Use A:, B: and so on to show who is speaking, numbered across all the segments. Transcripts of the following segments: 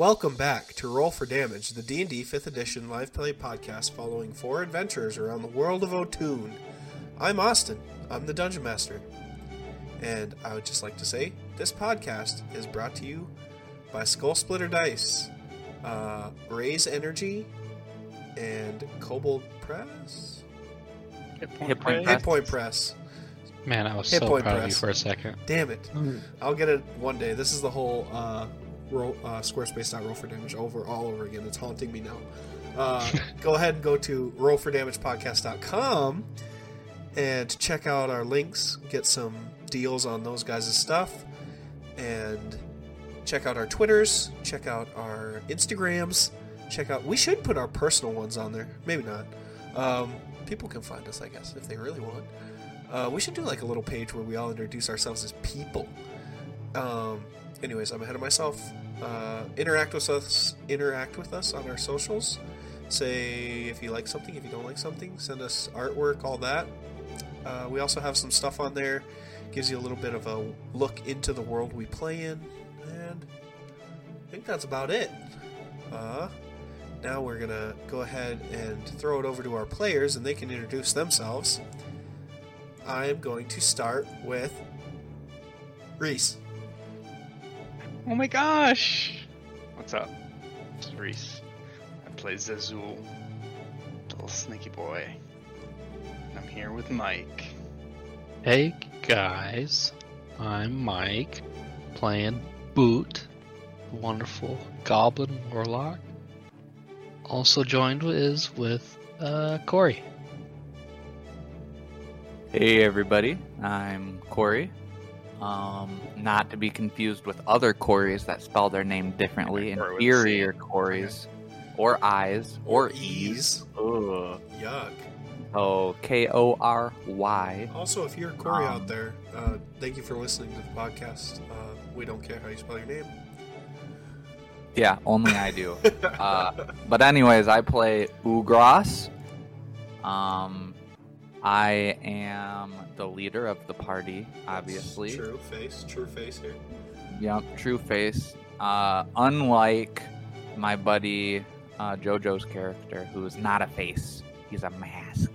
A: Welcome back to Roll for Damage, the D&D 5th edition live play podcast following four adventurers around the world of O'Toon. I'm Austin. I'm the Dungeon Master. And I would just like to say, this podcast is brought to you by Skull Splitter Dice, uh, Raze Energy, and Kobold Press?
B: Hit
C: Hit point
A: Hit Point Press.
B: Man, I was
A: Hit
B: so
A: point
B: proud of you
A: press.
B: for a second.
A: Damn it. I'll get it one day. This is the whole uh, roll, uh, Squarespace.roll for damage over all over again. It's haunting me now. Uh, go ahead and go to rollfordamagepodcast.com and check out our links. Get some deals on those guys' stuff. And check out our Twitters. Check out our Instagrams. Check out. We should put our personal ones on there. Maybe not. Um, people can find us, I guess, if they really want. Uh, we should do like a little page where we all introduce ourselves as people. Um, anyways, I'm ahead of myself. Uh, interact with us. Interact with us on our socials. Say if you like something, if you don't like something, send us artwork, all that. Uh, we also have some stuff on there. Gives you a little bit of a look into the world we play in, and I think that's about it. Uh, now we're gonna go ahead and throw it over to our players, and they can introduce themselves. I am going to start with Reese.
C: Oh my gosh! What's up? It's Reese. I play Zazul, little sneaky boy. And I'm here with Mike.
B: Hey guys, I'm Mike, playing Boot, the wonderful Goblin Warlock. Also joined is with uh, Corey.
D: Hey everybody, I'm Corey. Um, not to be confused with other Corys that spell their name differently,
C: Or
D: inferior. Corys, or eyes, or e's.
A: Ease.
D: Ugh.
A: Yuck.
D: Oh, K O R Y.
A: Also, if you're a Corey
D: Um,
A: out there, uh, thank you for listening to the podcast. Uh, we don't care how you spell your name.
D: Yeah, only I do. uh, but anyways, I play Ugras. Um, I am the leader of the party, obviously.
A: True face. True face here.
D: Yep, true face. Uh, unlike my buddy uh, JoJo's character, who is not a face, he's a mask.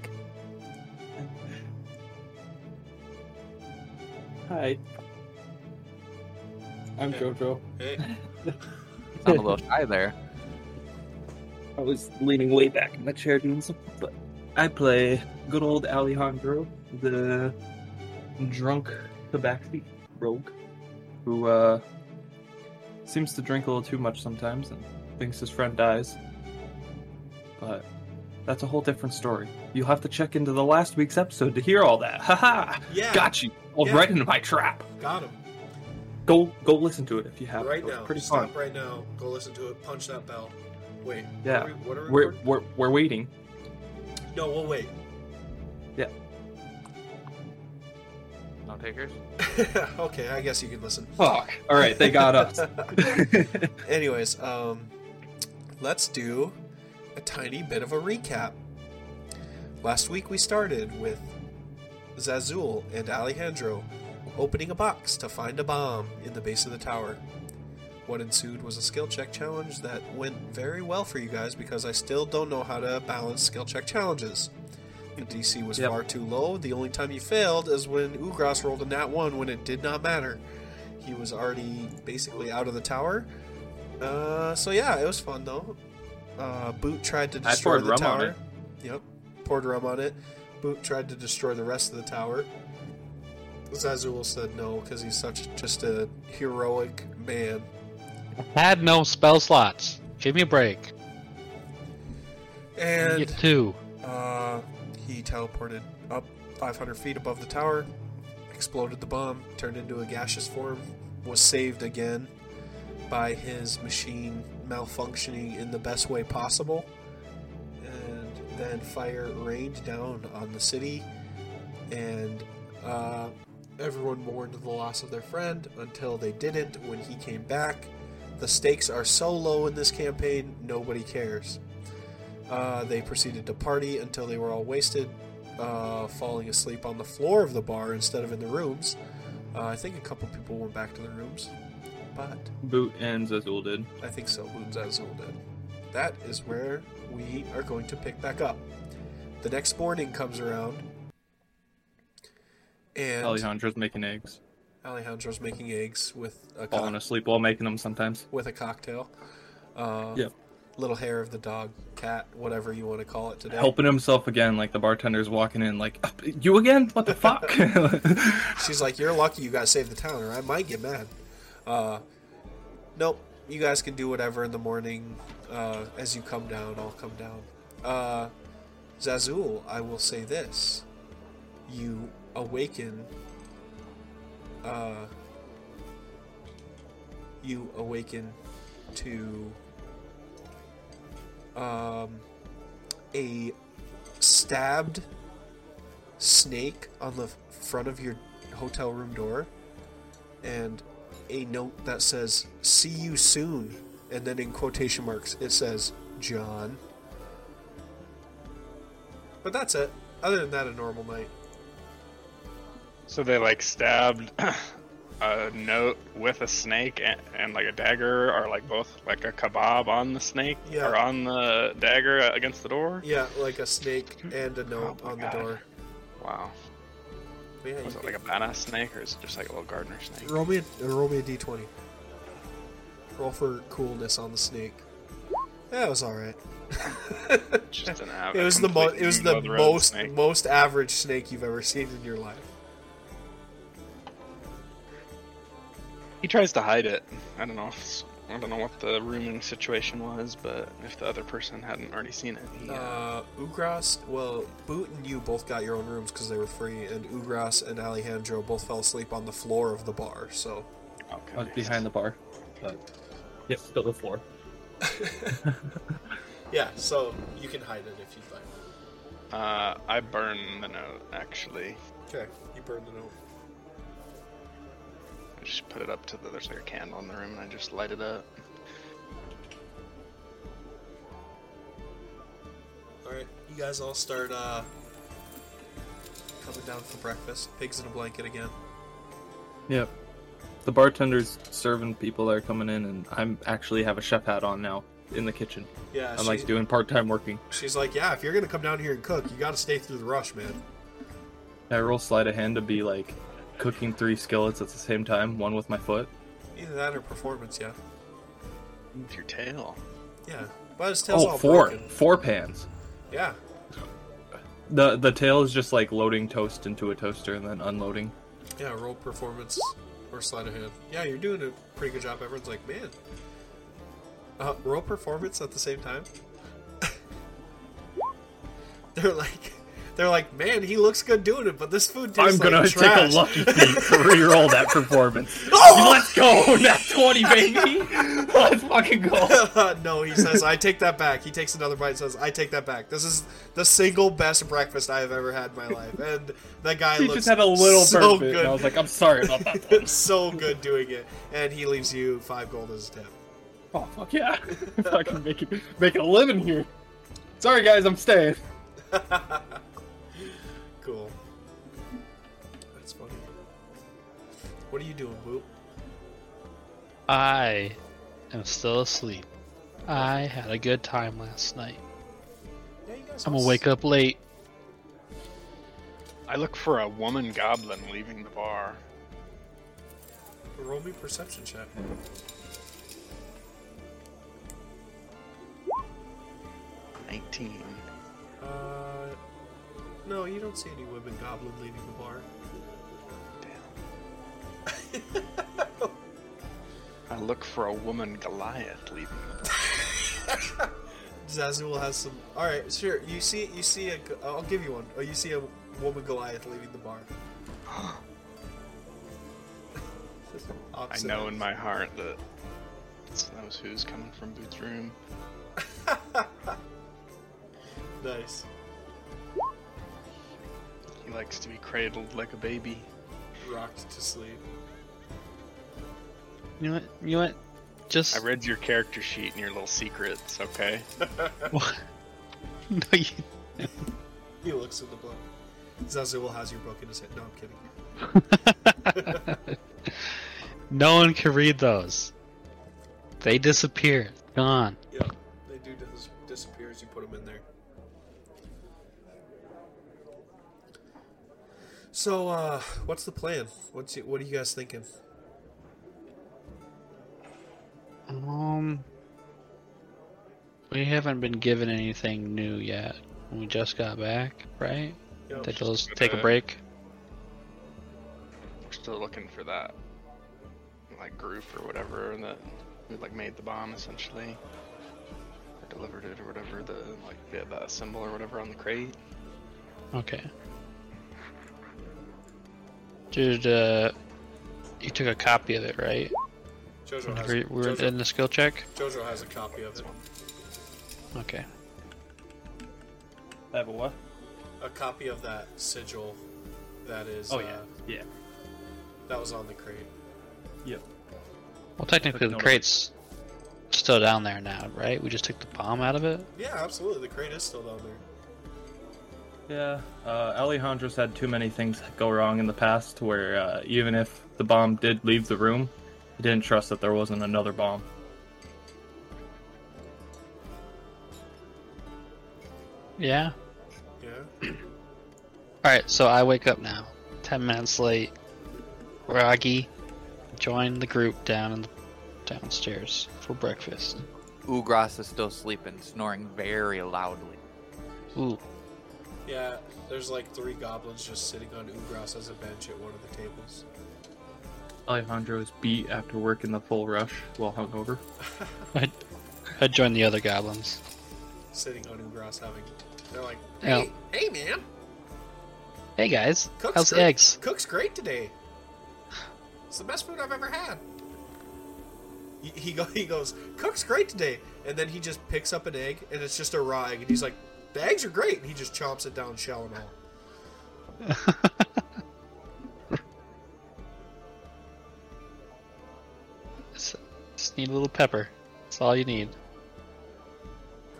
E: Hi. I'm
A: Hey.
E: Jojo.
A: Hey.
D: Sound a little shy there.
E: I was leaning way back in the chair doing something, but I play good old Alejandro, the drunk tabaxi rogue, who uh, seems to drink a little too much sometimes and thinks his friend dies. But that's a whole different story. You'll have to check into the last week's episode to hear all that. Haha!
A: Yeah.
E: Got you! All
A: Yeah.
E: right into my trap.
A: Got him.
E: Go go listen to it if you haven't.
A: Right now.
E: Pretty
A: Stop
E: fun.
A: right now. Go listen to it. Punch that bell. Wait.
E: Yeah.
A: Are we, are we
E: We're, we're, we're waiting.
A: No, we'll wait. Yeah.
D: No takers?
A: okay, I guess you can listen.
E: Fuck. All right, they got us.
A: Anyways, um, let's do a tiny bit of a recap. Last week we started with Zazul and Alejandro opening a box to find a bomb in the base of the tower. What ensued was a skill check challenge that went very well for you guys because I still don't know how to balance skill check challenges. The DC was
E: Yep.
A: far too low. The only time you failed is when Ugras rolled a nat 1 when it did not matter. He was already basically out of the tower. Uh, so yeah, it was fun though. Uh, Boot tried to destroy
E: poured
A: the
E: rum on
A: tower.
E: it.
A: Yep, poured rum on it. Boot tried to destroy the rest of the tower. Zazul said no because he's such just a heroic man.
B: Had no spell slots. Give me a break.
A: And
B: Get two.
A: Uh, he teleported up 500 feet above the tower, exploded the bomb, turned into a gaseous form, was saved again by his machine malfunctioning in the best way possible, and then fire rained down on the city, and uh, everyone mourned the loss of their friend until they didn't when he came back. The stakes are so low in this campaign, nobody cares. Uh, they proceeded to party until they were all wasted, uh, falling asleep on the floor of the bar instead of in the rooms. Uh, I think a couple people went back to their rooms. but
E: Boot and Zazul did.
A: I think so. Moon's Azul did. That is where we are going to pick back up. The next morning comes around, and
E: Alejandro's making eggs.
A: Alejandro's making eggs with a
E: Falling
A: cock-
E: asleep while making them sometimes.
A: with a cocktail. Uh,
E: Yep.
A: Little hair of the dog, cat, whatever you want to call it today.
E: Helping himself again, like the bartender's walking in, like, "Uh, you again? What the fuck?
A: She's like, "You're lucky you got saved the town, or I might get mad." Uh, nope. You guys can do whatever in the morning. Uh, as you come down, I'll come down. Uh, Zazul, I will say this: you awaken. Uh, you awaken to um, a stabbed snake on the front of your hotel room door and a note that says see you soon. And then in quotation marks it says john. But that's it. Other than that a normal night
C: So they like stabbed a note with a snake and, and like a dagger, or like both, like a kebab on the snake
A: Yeah.
C: or on the dagger against the door.
A: yeah like a snake and a note
C: Oh
A: on the door
C: Wow.
A: but yeah,
C: Was it like a badass snake, or is it just like a little gardener snake?
A: roll me a, roll me a d20 roll for coolness on the snake yeah it was all right
C: Just an av-
A: it was the mo- it was the most most average snake you've ever seen in your life
C: He tries to hide it. I don't know. If, I don't know what the rooming situation was, but if the other person hadn't already seen it, he, uh,
A: Uh, Ugras, well, Boot and you both got your own rooms because they were free, and Ugras and Alejandro both fell asleep on the floor of the bar. So,
C: okay.
E: I was behind the bar. But, yep, still the floor.
A: yeah, so you can hide it if you'd like.
C: Uh, I burn the note actually.
A: Okay, you burn the note.
C: I just put it up to the. There's like a candle in the room, and I just light it up.
A: All right, you guys all start uh, coming down for breakfast. Pigs in a blanket again.
E: Yep. The bartender's serving people that are coming in, and I'm actually have a chef hat on now in the kitchen.
A: Yeah,
E: I'm like doing part time working.
A: she's like, yeah, if you're gonna come down here and cook, you got to stay through the rush, man.
E: I roll sleight of hand to be like cooking three skillets at the same time, one with my foot.
A: Either that or performance, yeah,
C: With your tail.
A: yeah. But his tail's
E: Oh,
A: all
E: four,
A: broken.
E: four pans.
A: Yeah,
E: The the tail is just like loading toast into a toaster and then unloading.
A: Yeah, roll performance or sleight of hand. Yeah, you're doing a pretty good job. Everyone's like, man. Uh, roll performance at the same time. they're like, they're like, man, he looks good doing it, but this food tastes
E: I'm gonna
A: like
E: take
A: trash.
E: a lucky feat to re-roll that performance.
A: Oh!
E: Let's go, that twenty, baby. Let's fucking go.
A: no, he says, I take that back. He takes another bite and says, I take that back. This is the single best breakfast I have ever had in my life. And that guy
E: He
A: looks
E: just had a little
A: so
E: burp,
A: good.
E: I was like, I'm sorry about that.
A: so good doing it. And he leaves you five gold as a tip.
E: Oh fuck yeah! Fucking making making a living here. Sorry guys, I'm staying.
A: What are you doing, Boop?
B: I am still asleep. I had a good time last night.
A: Yeah, you guys
B: I'm
A: all
B: gonna wake up late.
C: I look for a woman goblin leaving the bar.
A: s- Roll me perception check.
C: Nineteen.
A: Uh, no, you don't see any women goblin leaving the bar.
C: I look for a woman Goliath leaving the bar.
A: Zazul has some. All right, sure. You see, you see a. I'll give you one. Oh, you see a woman Goliath leaving the bar.
C: I know in my heart that it's those who's coming from Boots' room.
A: Nice.
C: He likes to be cradled like a baby.
A: Rocked to sleep.
B: You know what? You know what? Just
C: I read your character sheet and your little secrets, okay?
B: What? no, you.
A: He looks in the book. Zazul has your book in his head. No, I'm kidding.
B: No one can read those. They disappear. Gone.
A: Yeah, they do dis- disappear as you put them in there. So, uh, what's the plan? What's it, what are you guys thinking?
B: Um, we haven't been given anything new yet. We just got back, right?
A: Yep.
B: Take a,
C: Just
B: take a break.
C: We're still looking for that like group or whatever that we like made the bomb essentially. Or delivered it or whatever, the like yeah, that symbol or whatever on the crate.
B: Okay. Dude, uh, you took a copy of it, right?
A: Jojo has,
B: we were
A: Jojo,
B: in the skill check.
A: Jojo has a copy of it.
B: Okay.
E: I have a what?
A: A copy of that sigil that is.
E: Oh
A: uh,
E: yeah, yeah.
A: That was on the crate.
E: Yep.
B: Well, technically, the
E: note.
B: crate's still down there now, right? We just took the bomb out of it.
A: Yeah, absolutely. The crate is still down there.
E: Yeah, uh, Alejandro's had too many things go wrong in the past where uh, even if the bomb did leave the room, he didn't trust that there wasn't another bomb.
B: Yeah.
A: Yeah.
B: All right. So I wake up now, ten minutes late. Groggy. Join the group down in the downstairs for breakfast.
D: Ugras is still sleeping, snoring very loudly.
B: Ooh.
A: Yeah, there's like three goblins just sitting on Ugras as a bench at one of the tables.
E: Alejandro is beat after working the full rush while hungover.
B: I I joined the other goblins.
A: Sitting on grass having. They're like,
B: Yeah.
A: hey, hey man,
B: Hey guys,
A: Cook's
B: how's
A: great.
B: eggs?
A: cook's great today. It's the best food I've ever had. He, he, go, he goes, cook's great today. And then he just picks up an egg, and it's just a raw egg. And he's like, the eggs are great. And he just chomps it down, shell and all.
B: just, just need a little pepper. That's all you need.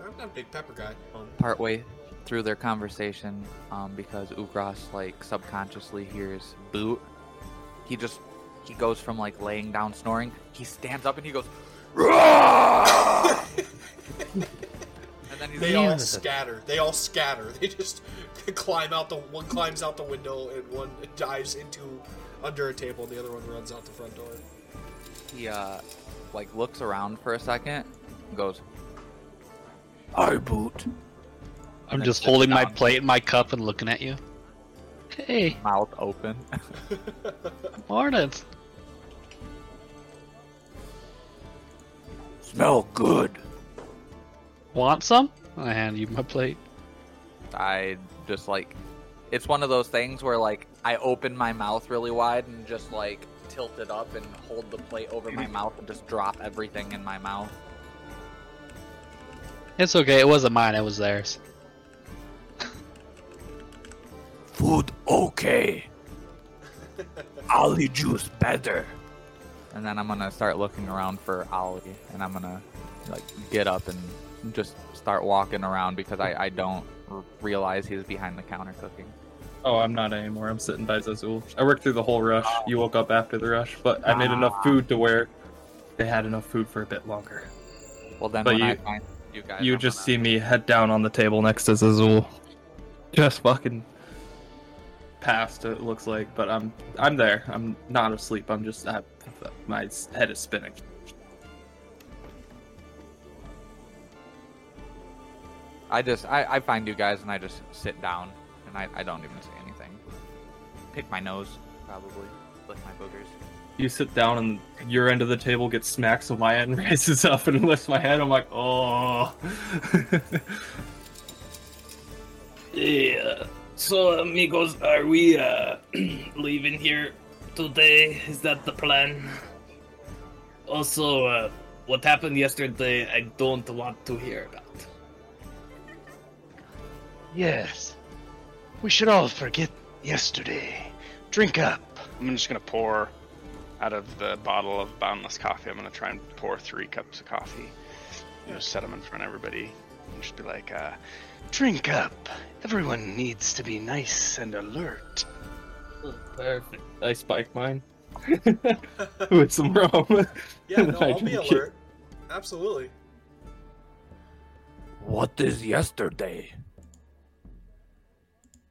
A: I'm not a big pepper guy. Um,
D: Partway through their conversation, um, because Ugras like subconsciously hears boot, he just he goes from like laying down snoring. He stands up and he goes, and then he's
A: they all scatter. They all scatter. They just climb out the one climbs out the window and one dives into under a table and the other one runs out the front door.
D: he uh like looks around for a second, and goes, "I boot."
B: I'm just
D: sits
B: holding my plate and my cup and looking at you. Hey,
D: Mouth open.
B: morning.
D: Smell good.
B: Want some? I hand you my plate.
D: I just like it's one of those things where like I open my mouth really wide and just like tilt it up and hold the plate over my mouth and just drop everything in my mouth.
B: It's okay. It wasn't mine. It was theirs.
D: Food okay. Ollie juice better. And then I'm gonna start looking around for Ollie and I'm gonna like get up and just start walking around because I, I don't r- realize he's behind the counter cooking.
E: Oh, I'm not anymore. I'm sitting by Zazul. I worked through the whole rush. You woke up after the rush, but I made enough food to where they had enough food for a bit longer.
D: Well then
E: But
D: when I
E: you-
D: find you guys
E: You
D: I'm
E: just
D: gonna-
E: see me head down on the table next to Zazul. Just fucking passed, it looks like, but I'm I'm there. I'm not asleep. I'm just I, my head is spinning.
D: I just I, I find you guys and I just sit down and I, I don't even say anything. Pick my nose, probably. Lick my boogers.
E: You sit down and your end of the table gets smacked, so my end raises up and lifts my head. I'm like, oh.
F: Yeah. So, amigos, are we uh, leaving here today? Is that the plan? Also, uh, what happened yesterday, I don't want to hear about.
C: Yes. We should all forget yesterday. Drink up. I'm just gonna pour out of the bottle of boundless coffee. I'm gonna try and pour three cups of coffee. You know, set them in front of everybody and just be like, uh, drink up. Everyone needs to be nice and alert.
F: Oh, perfect.
E: I spike mine. with some rum.
A: yeah, no,
E: I
A: I'll be
E: drink it.
A: alert. Absolutely.
D: What is yesterday?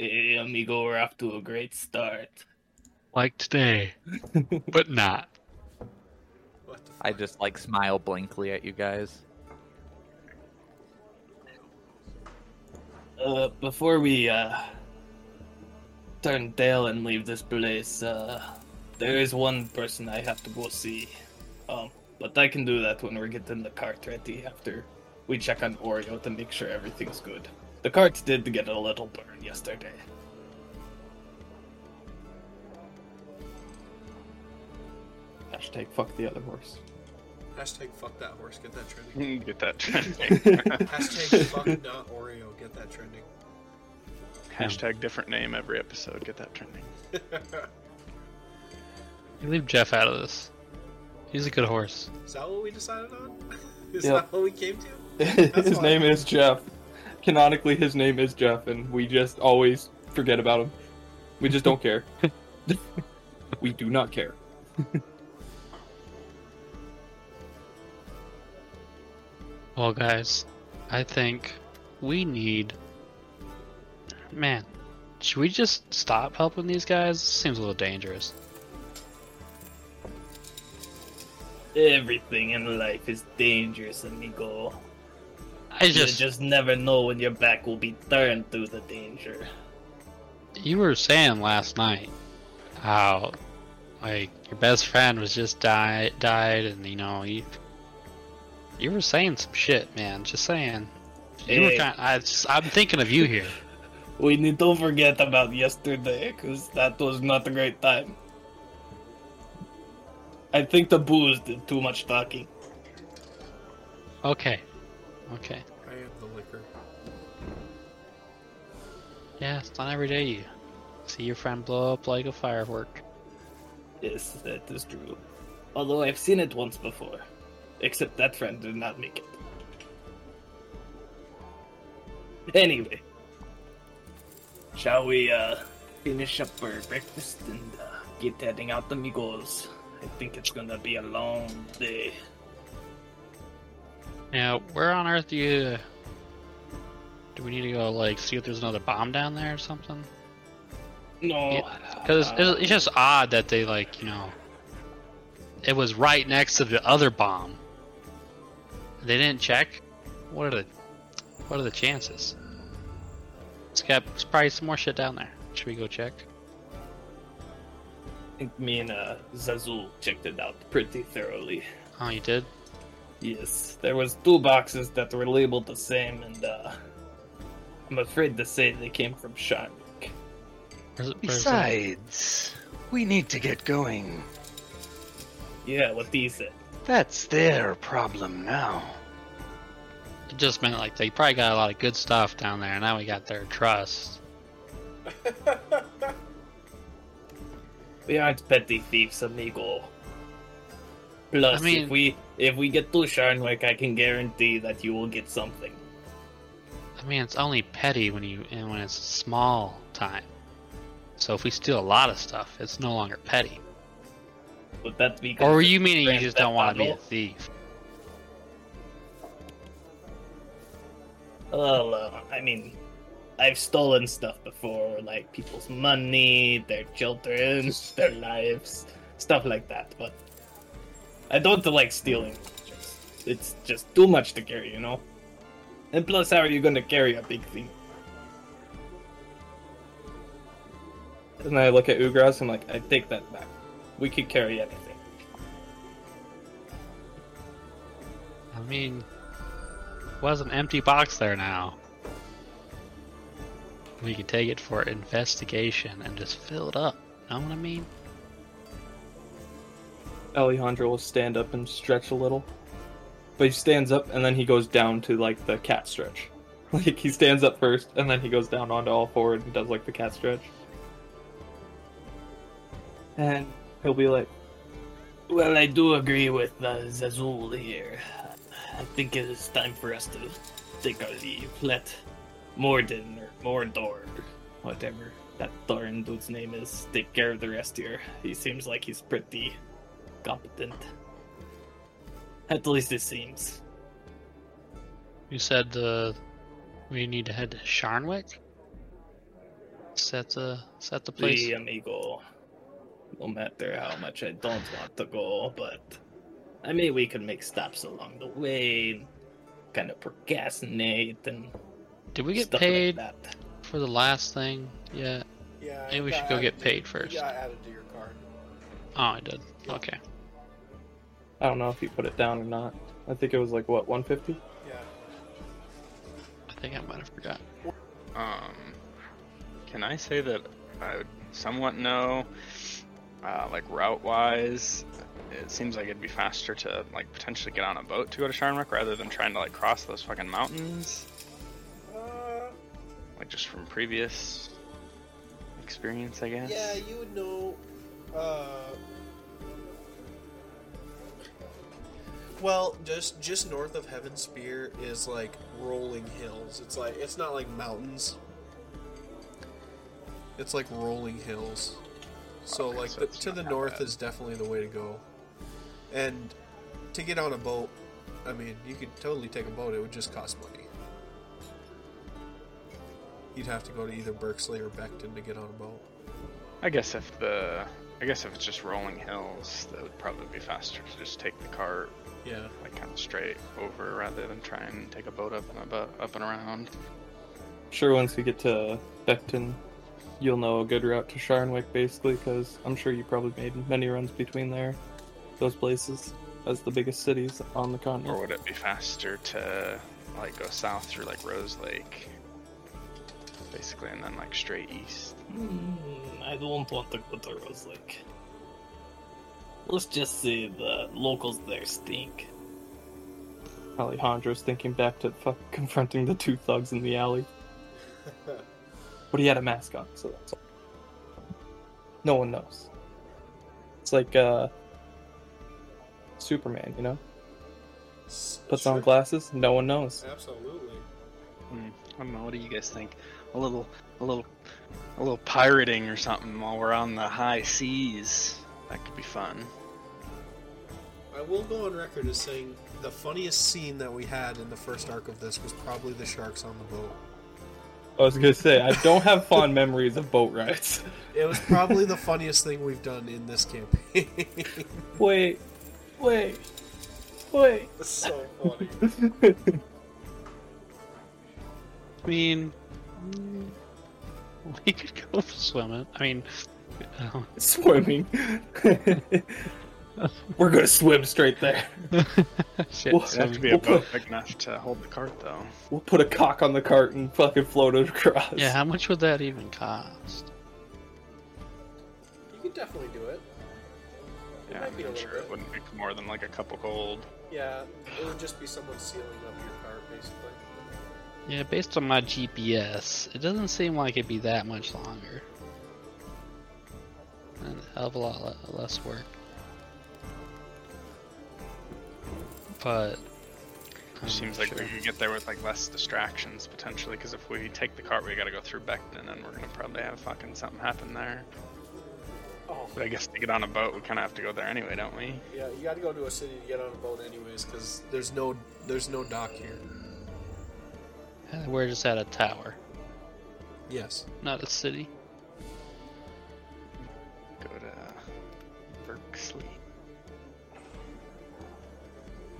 F: Hey, amigo, we're off to a great start.
B: Like today, but not.
A: What the
D: I just like smile blankly at you guys.
F: Uh, before we uh turn tail and leave this place, uh, there is one person I have to go see. Um, but I can do that when we're getting the cart ready after we check on Oreo to make sure everything's good. The cart did get a little burn yesterday.
E: Hashtag fuck the other horse.
A: Hashtag fuck that horse. Get that trending.
C: Get that. Trending.
A: Hashtag fuck not Oreo. Get that trending.
C: Hashtag different name every episode. Get that trending.
B: You leave Jeff out of this. He's a good horse.
A: Is that what we decided on? Is
E: Yep.
A: that what we came to?
E: his
A: fine.
E: name is Jeff. Canonically, his name is Jeff, and we just always forget about him. We just don't care. we do not care.
B: Well, guys, I think we need. Man, should we just stop helping these guys? Seems a little dangerous.
F: Everything in life is dangerous, amigo.
B: I just.
F: You just never know when your back will be turned through the danger.
B: You were saying last night how, like, your best friend was just died, died, and you know you. You were saying some shit, man. Just saying. You were
F: Hey.
B: kind. I just, I'm thinking of you here.
F: We need to forget about yesterday, because that was not a great time. I think the booze did too much talking.
B: Okay. Okay.
A: I am the liquor.
B: Yeah, it's not every day you see your friend blow up like a firework.
F: Yes, that is true. Although I've seen it once before. Except that friend did not make it. Anyway. Shall we, uh, finish up our breakfast and, uh, get heading out, amigos? I think it's gonna be a long day.
B: Now, where on earth do you? Do we need to go like see if there's another bomb down there or something?
F: No.
B: Because
F: uh,
B: it's just odd that they like you know. It was right next to the other bomb. They didn't check. What are the What are the chances? It's got it's probably some more shit down there. Should we go check?
F: I think me and, uh, Zazul checked it out pretty thoroughly.
B: Oh, you did.
F: Yes, there was two boxes that were labeled the same, and uh, I'm afraid to say they came from Sharnwick.
B: Where's it, where's it?
C: Besides, we need to get going.
F: Yeah, what he said.
C: That's their problem now.
B: It just meant like they probably got a lot of good stuff down there. Now we got their trust.
F: We aren't petty thieves, amigo. Plus,
B: I mean-
F: if we if we get to Sharnwick, I can guarantee that you will get something.
B: I mean, it's only petty when you and when it's small time. So if we steal a lot of stuff, it's no longer petty.
F: Would that be?
B: Or you meaning you just don't want to be a thief?
F: Well, uh, I mean, I've stolen stuff before, like people's money, their children, their lives, stuff like that. But I don't like stealing. It's just too much to carry, you know. And plus, how are you to carry a big thing?
E: And I look at Ugras and I'm like, I take that back. We could carry anything.
B: I mean, was an empty box there now. We could take it for investigation and just fill it up. Know what I mean?
E: Alejandro will stand up and stretch a little. But he stands up and then he goes down to like the cat stretch. Like he stands up first and then he goes down onto all four and does like the cat stretch. And he'll be like,
F: Well, I do agree with uh, Zazul here. I think it is time for us to take our leave. Let Morden or Mordor, whatever, that Thorin dude's name is take care of the rest here. He seems like he's pretty competent. At least it seems.
B: You said uh, we need to head to Sharnwick. Is that the is that the place?
F: Sí, amigo. No matter how much I don't want to go, but I mean, we can make stops along the way, kind of procrastinate and
B: Did we get
F: stuff
B: paid
F: like that.
B: for the last thing yet?
A: Yeah.
B: Maybe we should go get paid first.
A: got added to your card.
B: Oh, I did. Okay.
E: I don't know if you put it down or not. I think it was like what 150.
A: Yeah.
B: I think I might have forgot.
C: Um, can I say that I would somewhat know, uh, like route wise, it seems like it'd be faster to like potentially get on a boat to go to Sharnwick rather than trying to like cross those fucking mountains,
A: Uh,
C: like just from previous experience, I guess.
A: yeah, you would know. Uh, well, just just north of Heaven Spear is like rolling hills. It's like it's not like mountains. It's like rolling hills. So
C: Okay,
A: like
C: so
A: the, to the north
C: bad.
A: is definitely the way to go. And to get on a boat, I mean, you could totally take a boat. It would just cost money. You'd have to go to either Berksley or Beckton to get on a boat.
C: I guess if the, I guess if it's just rolling hills, that would probably be faster to just take the cart
A: Yeah.
C: like kind of straight over rather than try and take a boat up and about up and around.
E: Sure, once we get to Beckton, you'll know a good route to Sharnwick, basically, because I'm sure you probably made many runs between there, those places, as the biggest cities on the continent.
C: Or would it be faster to like go south through like Rose Lake, basically, and then like straight east?
F: Hmm, I don't want to go to Rose Lake. Let's just say the locals there stink.
E: Alejandro's thinking back to fuck confronting the two thugs in the alley. But he had a mask on, so that's all. No one knows. It's like uh Superman, you know? Puts on glasses, no one knows.
A: Absolutely.
C: Hmm, I don't know. What do you guys think? A little, a little, a little pirating or something while we're on the high seas. That could be fun.
A: I will go on record as saying the funniest scene that we had in the first arc of this was probably the sharks on the boat.
E: I was gonna say, I don't have fond memories of boat rides.
A: It was probably the funniest thing we've done in this campaign.
E: Wait, wait, wait.
A: it's so funny.
B: I mean, mm, we could go swimming. I mean, uh,
E: Swimming. We're gonna swim straight there.
B: shit,
E: Well,
C: It'd have to be a
E: We'll
C: boat
E: put-
C: big enough to hold the cart, though.
E: We'll put a cock on the cart and fucking float it across.
B: Yeah, how much would that even cost?
A: You could definitely do it. It
C: Yeah,
A: might be a
C: I'm
A: little
C: sure it wouldn't be more than like a couple gold.
A: Yeah, it would just be someone sealing up your cart, basically.
B: Yeah, based on my GPS, it doesn't seem like it'd be that much longer. And a hell of a lot le- less work. But I'm
C: Seems like
B: sure.
C: we could get there with like less distractions potentially. Because if we take the cart, we got to go through Beckton, and we're gonna probably have fucking something happen there.
A: Oh,
C: But I guess to get on a boat, we kind of have to go there anyway, don't we?
A: yeah, you got to go to a city to get on a boat, anyways, because there's no there's no dock here.
B: We're just at a tower,
A: Yes.
B: not a city.
C: Go to Berksley.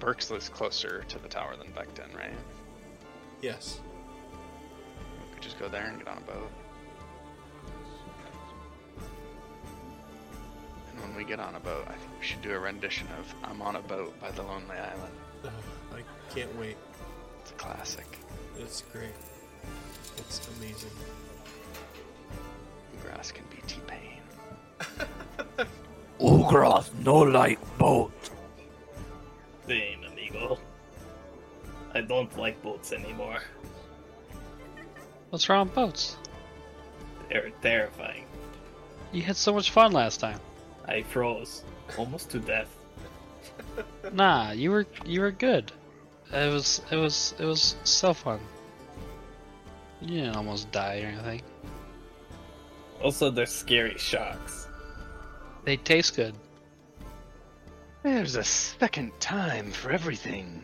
C: Berksley's closer to the tower than Beckton, right?
A: Yes.
C: We could just go there and get on a boat. And when we get on a boat, I think we should do a rendition of I'm on a boat by the Lonely Island.
A: I can't wait.
C: It's a classic.
A: It's great. It's amazing.
C: The Grass can be T-Pain.
D: Ugras no like boat.
F: Same, amigo. I don't like boats anymore.
B: What's wrong with boats?
F: They're terrifying.
B: You had so much fun last time.
F: I froze almost to death.
B: Nah, you were you were good. It was it was it was so fun. You didn't almost die or anything.
F: Also, they're scary sharks.
B: They taste good.
C: There's a second time for everything.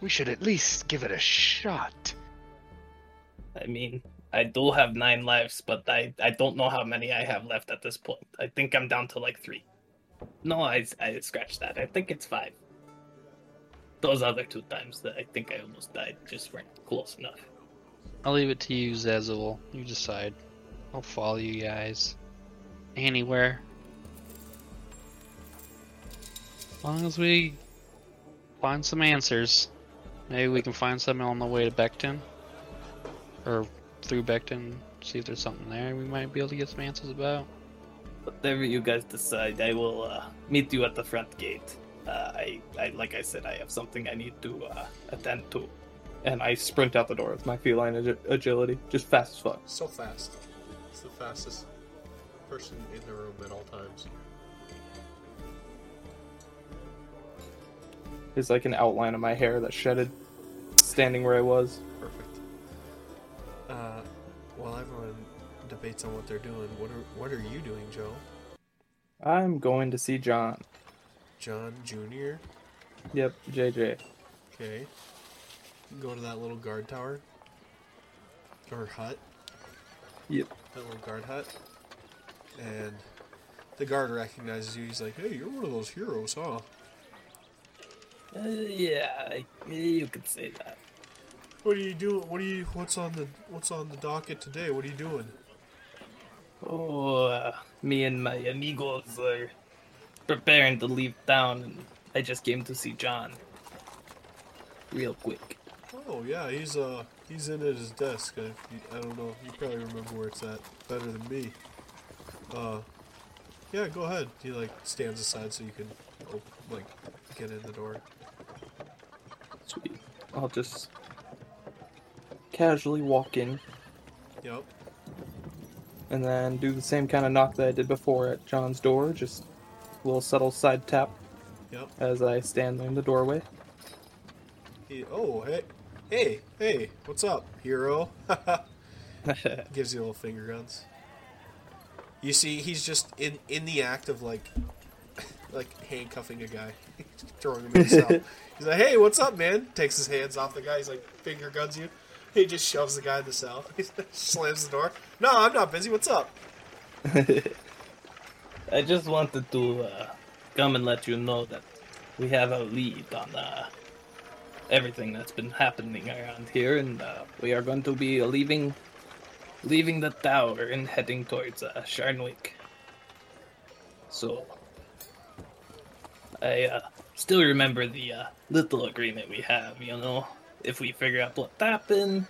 C: We should at least give it a shot.
F: I mean, I do have nine lives, but I, I don't know how many I have left at this point. I think I'm down to like three. No, I, I scratched that. I think it's five. Those other two times that I think I almost died just weren't close enough.
B: I'll leave it to you, Zazul. You decide. I'll follow you guys. Anywhere. As long as we find some answers. Maybe we can find something on the way to Beckton. Or through Beckton. See if there's something there we might be able to get some answers about.
F: Whatever you guys decide, I will uh, meet you at the front gate. Uh, I, I, like I said, I have something I need to uh, attend to.
E: And I sprint out the door with my feline agi- agility, just fast as fuck.
A: So fast. It's the fastest person in the room at all times.
E: There's like an outline of my hair that shedded, standing where I was.
A: Perfect. Uh, while everyone debates on what they're doing, what are what are you doing, Joe?
E: I'm going to see John.
A: John Jr.
E: Yep, JJ.
A: Okay. Go to that little guard tower. Or hut.
E: Yep.
A: That little guard hut. And the guard recognizes you. He's like, hey, you're one of those heroes, huh?
F: Uh, yeah, you could say that.
A: What are you doing? What are you? What's on the What's on the docket today? What are you doing?
F: Oh, uh, me and my amigos are preparing to leave town, and I just came to see John. Real quick.
A: Oh yeah, he's uh he's in at his desk. I, I don't know. You probably remember where it's at better than me. Uh, yeah, go ahead. He like stands aside so you can op- like get in the door.
E: Sweet. I'll just casually walk in
A: Yep.
E: and then do the same kind of knock that I did before at John's door. Just a little subtle side tap
A: Yep.
E: as I stand in the doorway.
A: He, oh hey hey hey what's up hero? Gives you a little finger guns. You see, he's just in in the act of like like handcuffing a guy, throwing him in the cell. He's like, "Hey, what's up, man?" Takes his hands off the guy. He's like, finger guns you. He just shoves the guy in the cell. He slams the door. No, I'm not busy. What's up?
F: I just wanted to uh, come and let you know that we have a lead on uh, everything that's been happening around here, and uh, we are going to be leaving leaving the tower and heading towards uh, Sharnwick. So, I uh, still remember the uh, little agreement we have. You know, if we figure out what happened,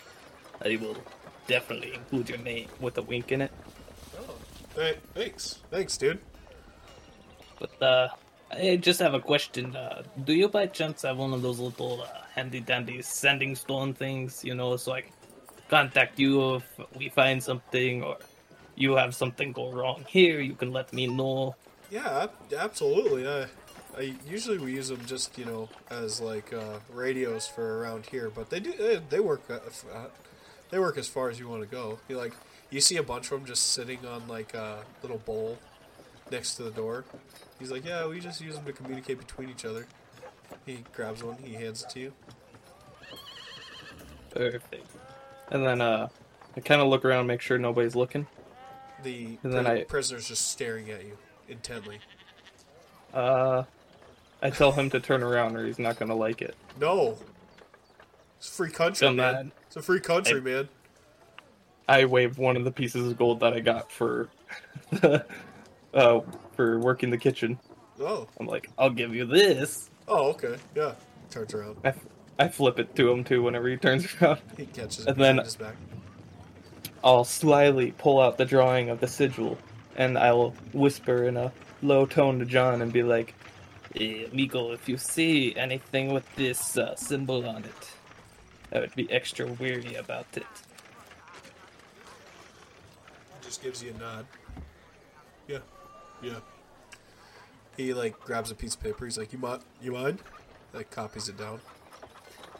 F: I will definitely include your name
E: With a wink in it.
A: Oh, hey, thanks, thanks, dude.
F: But uh, I just have a question. Uh, do you by chance have one of those little uh, handy dandy sending stone things? You know, so I can contact you if we find something or you have something go wrong here. You can let me know.
A: Yeah, absolutely. I, I usually we use them just you know as like uh, radios for around here, but they do they, they work uh, f- uh, they work as far as you want to go. You like you see a bunch of them just sitting on like a little bowl next to the door. He's like, yeah, we just use them to communicate between each other. He grabs one, he hands it to you.
F: Perfect.
E: And then uh, I kind of look around, make sure nobody's looking.
A: The
E: And then I-
A: prisoner's just staring at you intently.
E: Uh, I tell him to turn around or he's not gonna like it.
A: No, it's a free country, man.
F: on.
A: It's a free country,
F: I-
A: man.
E: I wave one of the pieces of gold that I got for, uh, for working the kitchen.
A: Oh,
F: I'm like, I'll give you this.
A: oh, okay, yeah. Turns around.
E: I, f- I flip it to him too whenever he turns around.
A: He catches
E: And then-
A: his back.
E: I'll slyly pull out the drawing of the sigil, and I'll whisper in a low tone to John and be like,
F: Eh, Miko, if you see anything with this uh, symbol on it, I would be extra weary about it.
A: Just gives you a nod. Yeah, yeah. He like grabs a piece of paper. He's like, "You mind? You mind?" Like copies it down.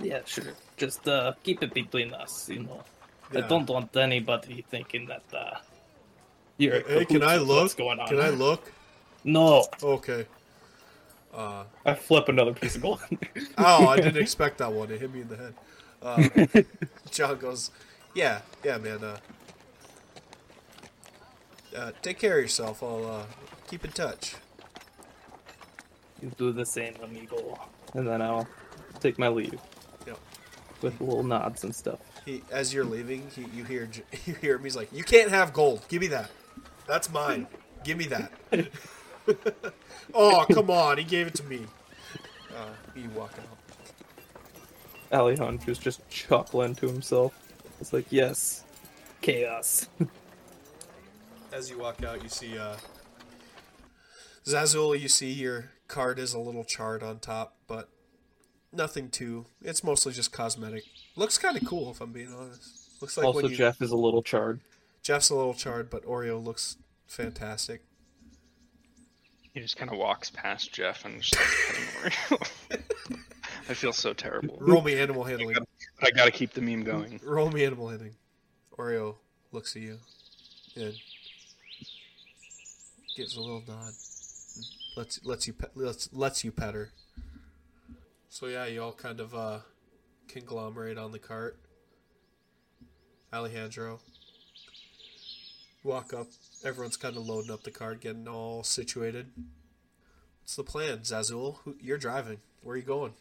F: Yeah, sure. Just uh, keep it between us, you know. I don't want anybody thinking that uh, You're
A: Hey, can I look?
F: What's going on?
A: Can I look?
F: No.
A: Okay. Uh,
F: I flip another piece of gold.
A: oh, I didn't expect that one. It hit me in the head. Uh, John goes, "Yeah, yeah, man. Uh, uh, take care of yourself. I'll uh, keep in touch."
F: you do the same, amigo. And then I'll take my leave.
A: Yep.
F: With little nods and stuff.
A: He, as you're leaving, he, you hear J- you hear him. He's like, "You can't have gold. Give me that. That's mine. Give me that." oh, come on. He gave it to me. Uh, you walk out.
E: Alejandro's just chuckling to himself. It's like, yes,
F: Chaos.
A: As you walk out, you see uh, Zazul. You see your card is a little charred on top, but nothing too. It's mostly just cosmetic. Looks kind of cool, if I'm being honest. Looks like
E: also
A: when you,
E: Jeff is a little charred.
A: Jeff's a little charred, but Oreo looks fantastic.
C: He just kind of walks past Jeff and just starts petting Oreo. I feel so terrible.
A: Roll me animal handling.
C: I gotta keep the meme going.
A: Roll me animal handling. Oreo looks at you and gives a little nod. Lets lets you pet, lets lets you pet her. So yeah, you all kind of uh, conglomerate on the cart. Alejandro. Walk up. Everyone's kind of loading up the cart, getting all situated. What's the plan, Zazul? Who, you're driving. Where are you going?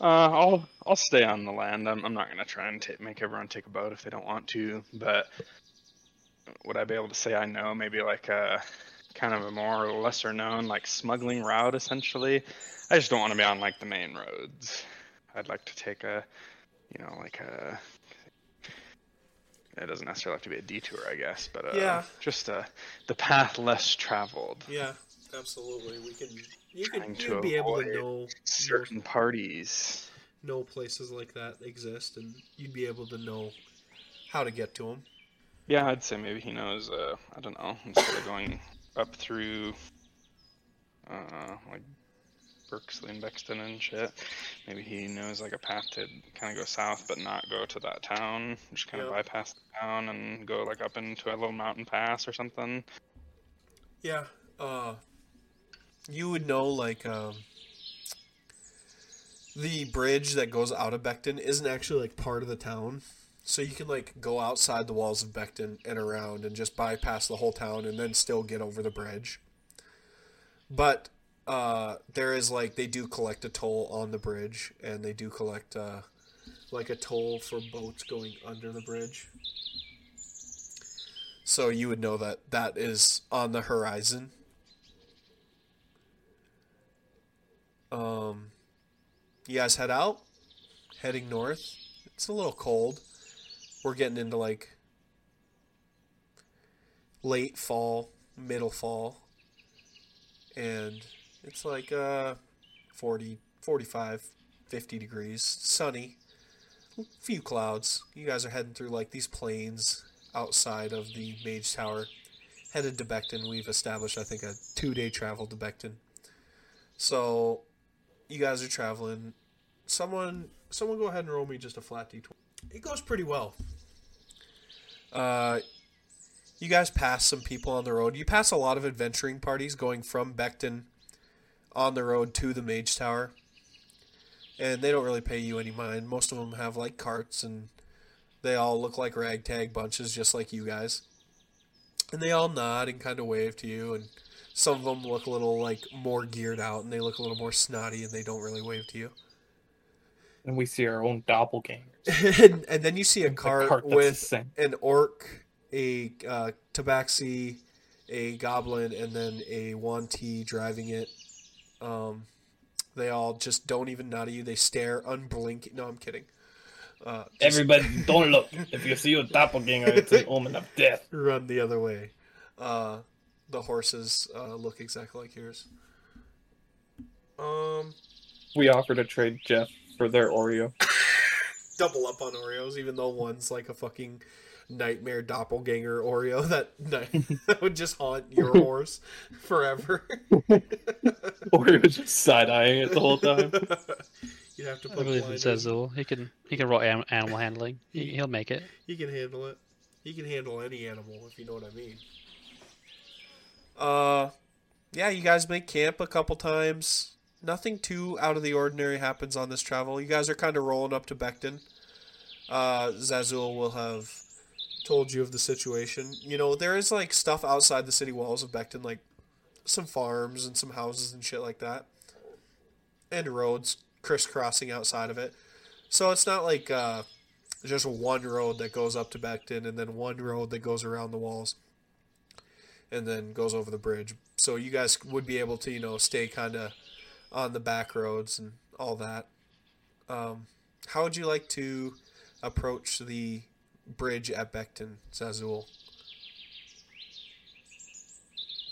C: Uh, I'll I'll stay on the land. I'm I'm not gonna try and ta make everyone take a boat if they don't want to. But would I be able to say I know maybe like a kind of a more lesser known like smuggling route essentially? I just don't want to be on like the main roads. I'd like to take a, you know, like a. It doesn't necessarily have to be a detour, I guess, but uh,
A: Yeah.
C: just uh, the path less traveled.
A: Yeah, absolutely. We can. You can you'd be able to know
C: Certain parties.
A: know places like that exist, and you'd be able to know how to get to them.
C: Yeah, I'd say maybe he knows. Uh, I don't know. Instead of going up through, uh, like Berksley and Beckton and shit, maybe he knows like a path to kind of go south, but not go to that town. Just kind of bypass the town and go like up into a little mountain pass or something.
A: Yeah. Uh, you would know like um, the bridge that goes out of Beckton isn't actually like part of the town. So you can like go outside the walls of Beckton and around and just bypass the whole town and then still get over the bridge. But uh, there is like they do collect a toll on the bridge and they do collect uh, like a toll for boats going under the bridge. So you would know that that is on the horizon. Um, you guys head out, heading north. It's a little cold. We're getting into like late fall, middle fall, and it's like uh 40, 45, 50 degrees, sunny, few clouds. You guys are heading through like these plains outside of the Mage Tower, headed to Beckton. We've established, I think, a two-day travel to Beckton. So, you guys are traveling. Someone, someone, go ahead and roll me just a flat d20. It goes pretty well. Uh, you guys pass some people on the road. You pass a lot of adventuring parties going from Beckton on the road to the Mage Tower, and they don't really pay you any mind. Most of them have like carts and they all look like ragtag bunches, just like you guys. And they all nod and kind of wave to you, and some of them look a little like more geared out, and they look a little more snotty, and they don't really wave to you.
E: And we see our own doppelganger.
A: and, and then you see a cart,
E: cart
A: with an orc, a uh, tabaxi, a goblin, and then a Yuan-ti driving it. Um, they all just don't even nod at you. They stare unblinking. No, I'm kidding. Uh, just
F: Everybody, don't look. If you see a doppelganger, it's an omen of death.
A: run the other way. Uh, the horses uh, look exactly like yours. Um,
E: We offer to trade Jeff for their Oreo.
A: double up on Oreos, even though one's like a fucking nightmare doppelganger Oreo that, that would just haunt your horse forever.
E: Oreo's just side eyeing it the whole time.
A: You'd have to
B: I
A: put
B: believe in
A: blinders.
B: Zazul. He can he can roll anim- animal handling. He, he'll make it.
A: He can handle it. He can handle any animal, if you know what I mean. Uh, yeah, you guys make camp a couple times. Nothing too out of the ordinary happens on this travel. You guys are kind of rolling up to Beckton. Uh, Zazul will have told you of the situation. You know, there is like stuff outside the city walls of Beckton, like some farms and some houses and shit like that, and roads crisscrossing outside of it. So it's not like uh, just one road that goes up to Beckton and then one road that goes around the walls and then goes over the bridge. So you guys would be able to, you know, stay kind of on the back roads and all that. Um, how would you like to approach the bridge at Beckton, Zazul?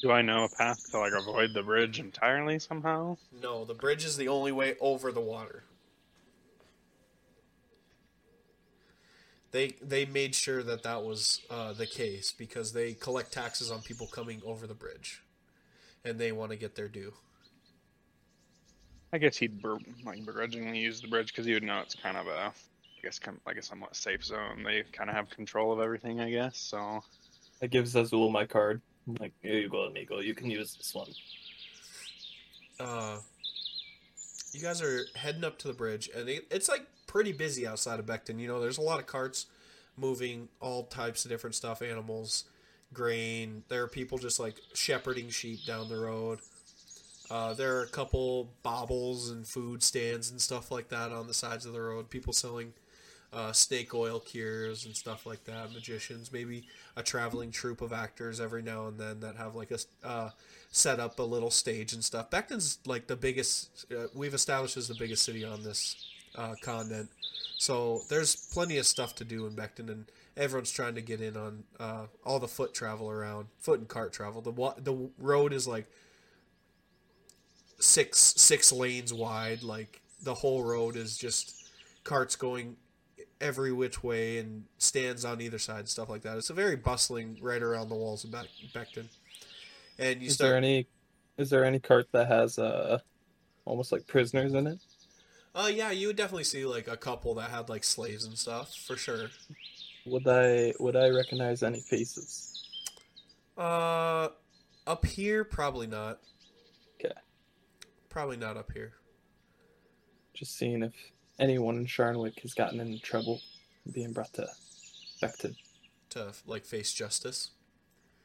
C: Do I know a path to like avoid the bridge entirely somehow?
A: No, the bridge is the only way over the water. They they made sure that that was uh, the case because they collect taxes on people coming over the bridge, and they want to get their due.
C: I guess he'd bur- like begrudgingly use the bridge because he would know it's kind of a, I guess, kind of, like a somewhat safe zone. They kind of have control of everything, I guess. So
E: I give Zazul my card. I'm like, here you go, amigo. You can use this one.
A: Uh, you guys are heading up to the bridge, and it, it's like pretty busy outside of Beckton. You know, there's a lot of carts moving all types of different stuff, animals, grain. There are people just like shepherding sheep down the road. Uh, there are a couple baubles and food stands and stuff like that on the sides of the road. People selling uh, snake oil cures and stuff like that. Magicians, maybe a traveling troupe of actors every now and then that have like a uh, set up a little stage and stuff. Beckton's like the biggest. Uh, we've established as the biggest city on this uh, continent, so there's plenty of stuff to do in Beckton, and everyone's trying to get in on uh, all the foot travel around, foot and cart travel. The the road is like six six lanes wide. Like the whole road is just carts going every which way and stands on either side, stuff like that. It's a very bustling right around the walls of Beck- Beckton. And you
E: Is
A: start.
E: there any? Is there any cart that has uh, almost like prisoners in it?
A: Uh, yeah, you would definitely see like a couple that had like slaves and stuff for sure.
E: Would I would I recognize any faces?
A: Uh, up here, probably not.
E: Okay.
A: Probably not up here.
E: Just seeing if anyone in Sharnwick has gotten in trouble being brought to Beckton.
A: to like face justice.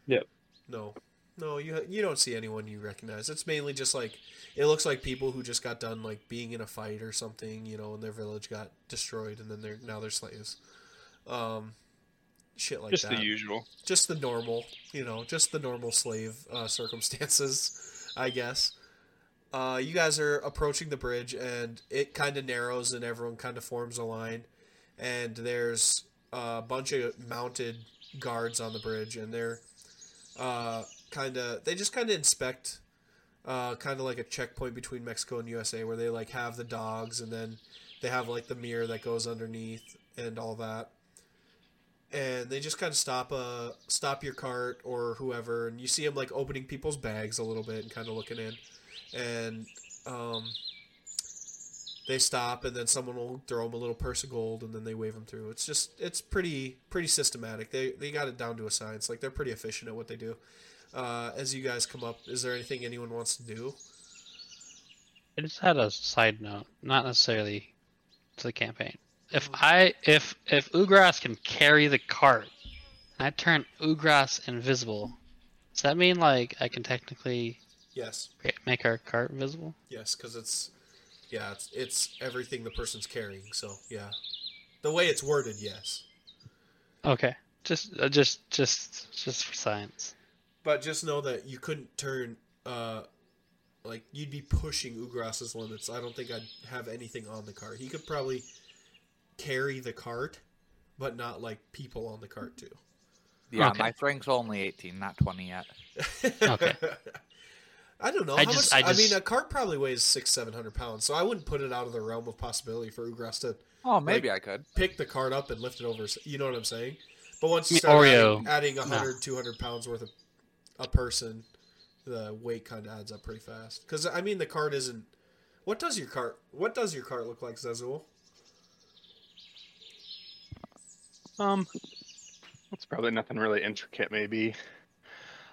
E: Yep.
A: No, no, you you don't see anyone you recognize. It's mainly just like it looks like people who just got done like being in a fight or something, you know, and their village got destroyed, and then they're now they're slaves. Um, shit like
C: just
A: that.
C: the usual.
A: just the normal, you know, just the normal slave uh, circumstances, I guess. Uh, you guys are approaching the bridge, and it kind of narrows, and everyone kind of forms a line. And there's a bunch of mounted guards on the bridge, and they're uh, kind of they just kind of inspect, uh, kind of like a checkpoint between Mexico and USA, where they like have the dogs, and then they have like the mirror that goes underneath and all that and they just kind of stop uh stop your cart or whoever and you see them like opening people's bags a little bit and kind of looking in and um they stop and then someone will throw them a little purse of gold and then they wave them through. It's just it's pretty pretty systematic. They they got it down to a science. Like they're pretty efficient at what they do. Uh as you guys come up is there anything anyone wants to do?
B: I just had a side note, not necessarily to the campaign. If I if if Ugras can carry the cart, and I turn Ugras invisible, does that mean like I can technically
A: yes
B: make our cart visible?
A: yes because it's yeah it's it's everything the person's carrying so yeah the way it's worded yes
B: Okay, just uh, just just just for science.
A: But just know that you couldn't turn, uh, like you'd be pushing Ugras's limits. I don't think I'd have anything on the cart. He could probably carry the cart, but not like people on the cart too.
D: Yeah,
B: Okay.
D: my strength's only 18, not 20 yet.
B: Okay.
A: I don't know.
B: I
A: how
B: just-
A: much,
B: I
A: I, mean, a cart probably weighs six, seven hundred pounds, so I wouldn't put it out of the realm of possibility for Ugras to
D: Oh, maybe I could.
A: pick the cart up and lift it over. You know what I'm saying? But once you
B: I
A: start
B: Oreo,
A: adding, adding
B: no.
A: 100, 200 pounds worth of a person, the weight kind of adds up pretty fast. Because I mean, the cart isn't. What does your cart? What does your cart look like, Zazul?
C: Um, It's probably nothing really intricate. Maybe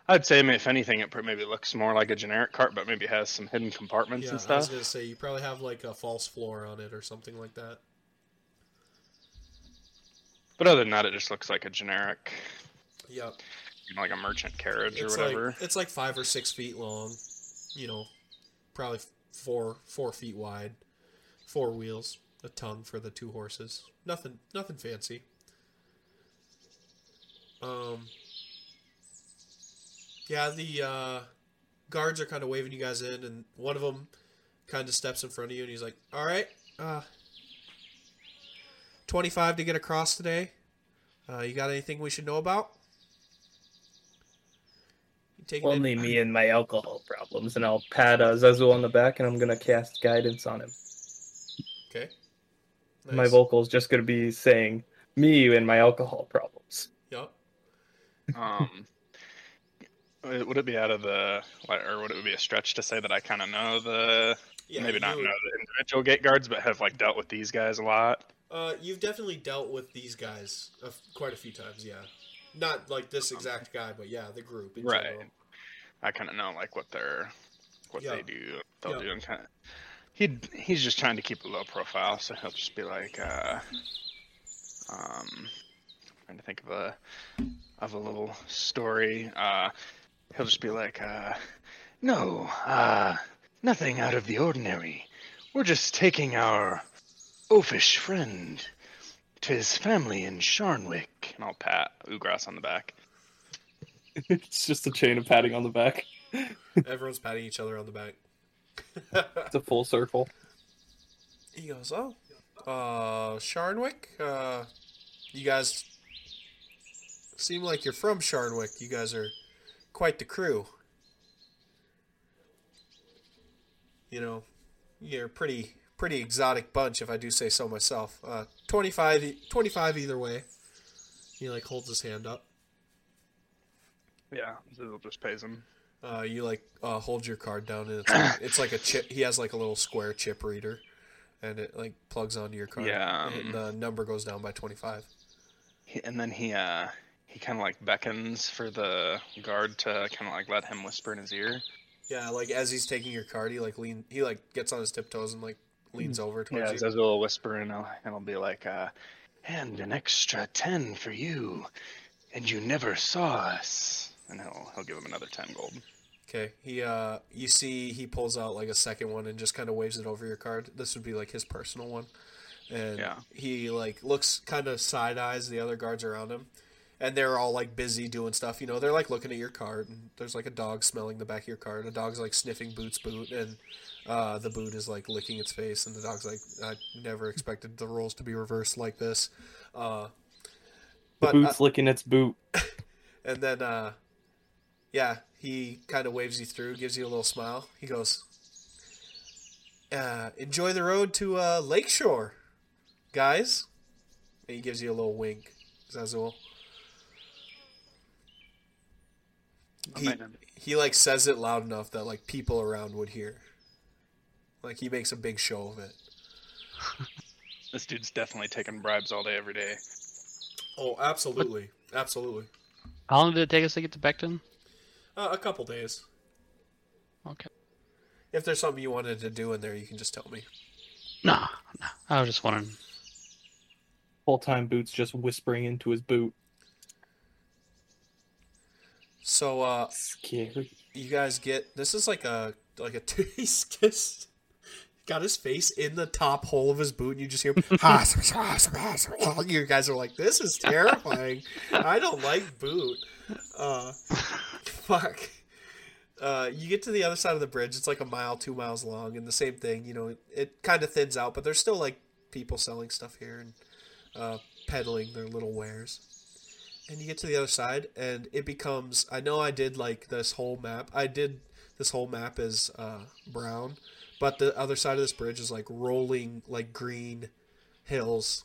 C: I'd say if anything, it maybe looks more like a generic cart, but maybe has some hidden compartments
A: Yeah,
C: and
A: I was gonna say you probably have like a false floor on it or something like that.
C: But other than that, it just looks like a generic,
A: Yep.
C: you know, like a merchant carriage
A: It's
C: or whatever.
A: like it's like five or six feet long. You know, probably four four feet wide. Four wheels, a tongue for the two horses. Nothing nothing fancy. Um. Yeah, the uh, guards are kind of waving you guys in, and one of them kind of steps in front of you, and he's like, "All right, uh, twenty-five to get across today. Uh, you got anything we should know about?" You taking
E: Only me and my alcohol problems, and I'll pat uh, Zazu on the back, and I'm gonna cast guidance on him.
A: Okay.
E: My
A: Nice.
E: vocal's just gonna be saying me and my alcohol problems.
A: Yep.
C: Um, would it be out of the, or would it be a stretch to say that I kind of know the,
A: Yeah,
C: maybe not know the individual gate guards, but have like dealt with these guys a lot?
A: Uh, you've definitely dealt with these guys a f- quite a few times. Yeah, not like this exact guy, but yeah, the group.
C: Right.
A: General.
C: I kind of know like what they're, what
A: Yeah.
C: they do, they'll
A: Yeah.
C: do, and kind of. He he's just trying to keep a low profile, so he'll just be like, uh, um, trying to think of a of a little story. Uh, he'll just be like, uh, no, uh, nothing out of the ordinary. We're just taking our oafish friend to his family in Sharnwick. And I'll pat Ugras on the back.
E: it's just a chain of patting on the back.
A: Everyone's patting each other on the back.
E: It's a full circle.
A: he goes, "Oh, uh, Sharnwick. Uh, you guys seem like you're from Sharnwick. You guys are quite the crew. You know, you're a pretty pretty exotic bunch, if I do say so myself. Uh, 25, e- 25 either way. He like holds his hand up.
C: Yeah, Zazul just pays him.
A: Uh, you like uh, hold your card down and it's like, it's like a chip. He has like a little square chip reader, and it like plugs onto your card.
C: Yeah,
A: and
C: um,
A: the number goes down by twenty five.
C: And then he uh he kind of like beckons for the guard to kind of like let him whisper in his ear.
A: Yeah, like as he's taking your card, he like lean. He like gets on his tiptoes and like leans over towards
C: Yeah,
A: you.
C: a little whisper and I'll, and I'll be like, uh, and an extra ten for you, and you never saw us. And he'll he'll give him another ten gold.
A: Okay. He uh, you see, he pulls out like a second one and just kind of waves it over your card. This would be like his personal one, and
C: Yeah.
A: he like looks kind of side eyes the other guards around him, and they're all like busy doing stuff. You know, they're like looking at your card, and there's like a dog smelling the back of your card. A dog's like sniffing Boot's boot, and uh, the boot is like licking its face, and the dog's like, I never expected the roles to be reversed like this. Uh,
E: The
A: but uh,
E: boot's licking its boot.
A: and then, uh, yeah, he kind of waves you through, gives you a little smile. He goes, uh, "Enjoy the road to uh, Lakeshore, guys." And he gives you a little wink, Zazul. He, he like says it loud enough that like people around would hear. Like he makes a big show of it.
C: This dude's definitely taking bribes all day, every day.
A: Oh, absolutely, absolutely.
B: How long did it take us to get to Beckton?
A: Uh, a couple days.
B: Okay.
A: If there's something you wanted to do in there, you can just tell me.
B: No, no. I was just wondering.
E: Full time boot's just whispering into his boot.
A: So, uh,
E: Scary.
A: you guys get this is like a like a he's just got his face in the top hole of his boot and you just hear you guys are like this is terrifying. I don't like boot. Uh fuck. Uh you get to the other side of the bridge. It's like a mile two miles long and the same thing you know it, it kind of thins out but there's still like people selling stuff here and uh peddling their little wares and you get to the other side and it becomes i know i did like this whole map i did this whole map is uh, brown but the other side of this bridge is like rolling like green hills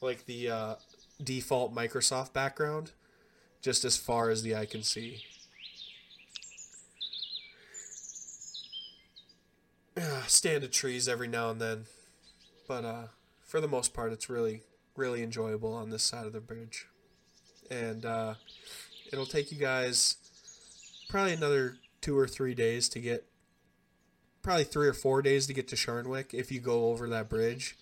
A: like the uh, default microsoft background just as far as the eye can see. Yeah, stand of trees every now and then but uh, for the most part it's really really enjoyable on this side of the bridge and uh, it'll take you guys probably another two or three days to get. Probably three or four days to get to Sharnwick if you go over that bridge.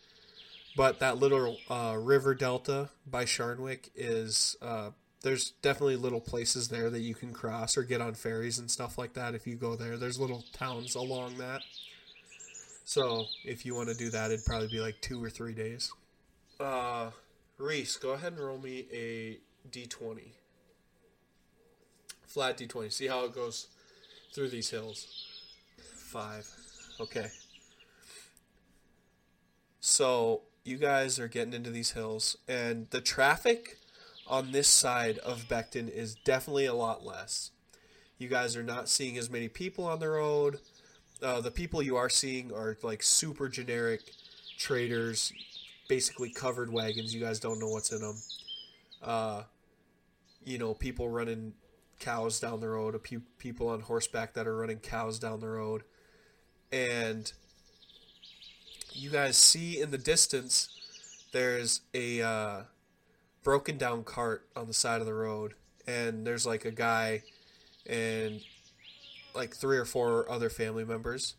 A: But that little uh, river delta by Sharnwick is uh, there's definitely little places there that you can cross or get on ferries and stuff like that if you go there. There's little towns along that. So if you want to do that, it'd probably be like two or three days. Uh, Reese, go ahead and roll me a d20. Flat d20. See how it goes through these hills. Five. Okay. So you guys are getting into these hills, and the traffic on this side of Beckton is definitely a lot less. You guys are not seeing as many people on the road. Uh, the people you are seeing are like super generic traders, basically covered wagons. You guys don't know what's in them. Uh, you know, people running cows down the road, a few people on horseback that are running cows down the road. And you guys see in the distance there's a uh, broken down cart on the side of the road, and there's like a guy and like three or four other family members,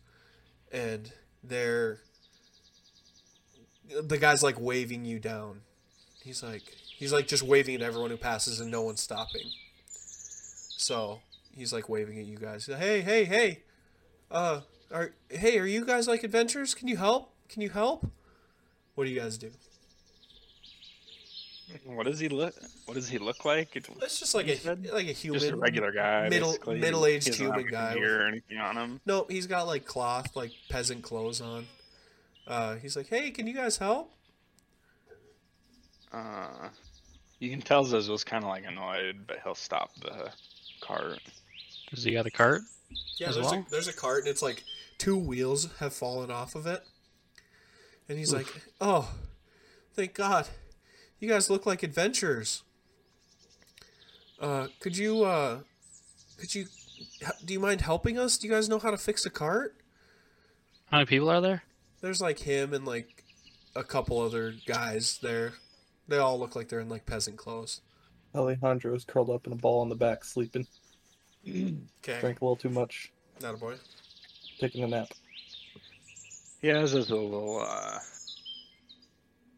A: and they're the guy's like waving you down. He's like he's like just waving at everyone who passes and no one's stopping. So he's like waving at you guys. Hey, hey, hey! Uh, are hey, are you guys like adventurers? Can you help? Can you help? What do you guys do?
C: What does he look? What does he look like?
A: It's just like a
C: said?
A: like a human,
C: just a regular guy,
A: middle
C: basically.
A: middle aged
C: He
A: human guy.
C: or anything on him.
A: No, he's got like cloth, like peasant clothes on. Uh, he's like, "Hey, can you guys help?"
C: Uh, you can tell Zazul's kind of like annoyed, but he'll stop the cart.
B: Does he got a cart?
A: Yeah, there's
B: well?
A: a there's a cart and it's like two wheels have fallen off of it, and he's like, "Oh, thank God, you guys look like adventurers. Uh, could you uh, could you do you mind helping us? Do you guys know how to fix a cart?"
B: How many people are there?
A: There's like him and like a couple other guys there. They all look like they're in like peasant clothes.
E: Alejandro is curled up in a ball on the back, sleeping.
A: Okay,
E: Drank a little too much,
A: not a boy.
E: taking a nap.
C: Yeah, Zazul will. Uh,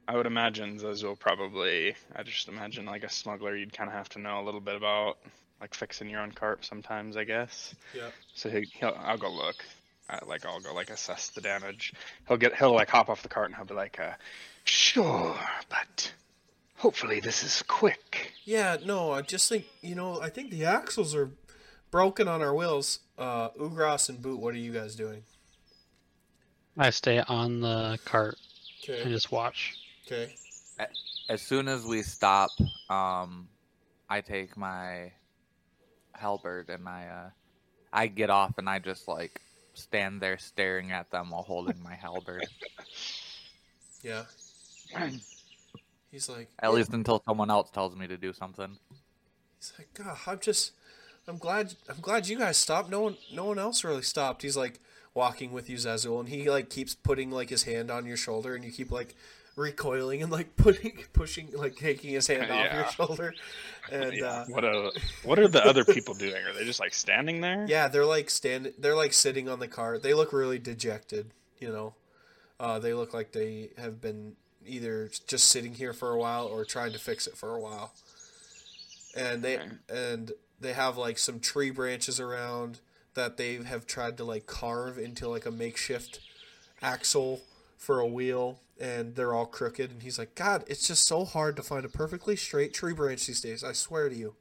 C: I would imagine Zazul probably. I just imagine like a smuggler, you'd kind of have to know a little bit about like fixing your own cart sometimes, I guess.
A: Yeah.
C: So he, he'll, I'll go look. Uh, like I'll go like assess the damage. He'll get he'll like hop off the cart and he'll be like, uh, "Sure, but hopefully this is quick."
A: Yeah, no, I just think you know, I think the axles are broken on our wheels. Uh, Ugras and Boot, what are you guys doing?
B: I stay on the cart and
A: Okay,
B: just watch.
A: okay,
D: As soon as we stop, um, I take my halberd and I, uh, I get off and I just like stand there staring at them while holding my halberd.
A: yeah. He's like,
D: At least until someone else tells me to do something.
A: he's like, God, I'm just, I'm glad, I'm glad you guys stopped. No one, no one else really stopped. He's like walking with you, Zazul, and he like keeps putting like his hand on your shoulder, and you keep like recoiling and like putting, pushing, like taking his hand off your shoulder, and
C: Yeah.
A: uh,
C: What are what are the other people doing? Are they just like standing there?
A: Yeah, they're like standing. They're like sitting on the cart. They look really dejected. You know, uh, they look like they have been either just sitting here for a while or trying to fix it for a while. And they
C: Okay.
A: and they have like some tree branches around that they have tried to like carve into like a makeshift axle for a wheel and they're all crooked and he's like god it's just so hard to find a perfectly straight tree branch these days i swear to you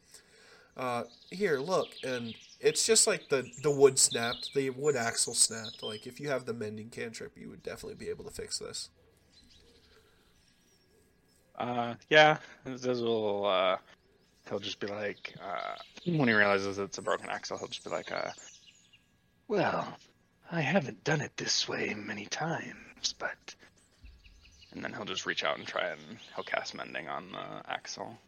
A: uh, here, look, and it's just like the the wood snapped, the wood axle snapped. Like if you have the mending cantrip, you would definitely be able to fix this.
C: Uh, yeah. Zazul, uh, he'll just be like, uh, when he realizes it's a broken axle, he'll just be like, uh, well, I haven't done it this way many times, but. And then he'll just reach out and try and he'll cast mending on the axle.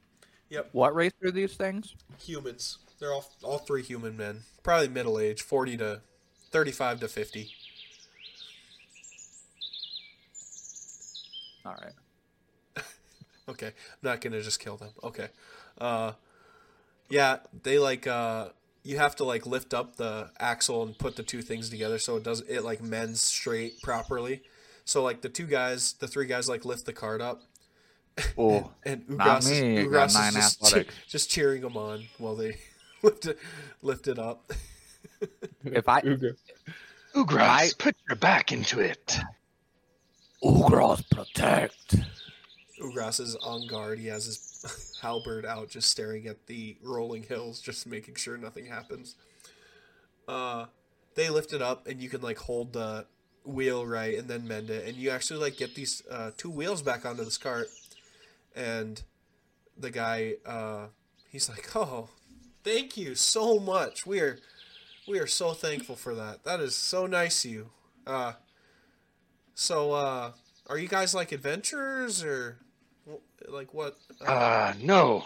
C: Yep.
D: What race are these things?
A: Humans, they're all all three human men, probably middle age, forty to thirty-five to fifty.
D: All right.
A: Okay, I'm not gonna just kill them. Okay, uh, yeah, they like uh, you have to like lift up the axle and put the two things together so it does it like mends straight properly. So like the two guys, the three guys like lift the card up,
D: Oh,
A: and
D: Not
A: Ugras,
D: me,
A: is,
D: got
A: Ugras is
D: nine
A: just,
D: athletics.
A: just cheering them on while they lift it, lift it up.
D: if I
E: Uga.
C: Ugras,
D: I-
C: put your back into it.
D: Ugras protect.
A: Ugras is on guard. He has his halberd out, just staring at the rolling hills, just making sure nothing happens. Uh, they lift it up, and you can like hold the wheel right, and then mend it, and you actually like get these uh, two wheels back onto this cart. And the guy, uh, he's like, "Oh, thank you so much. We are, we are so thankful for that. That is so nice of you." Uh, so, uh, are you guys like adventurers or like what? Uh,
C: Uh, no.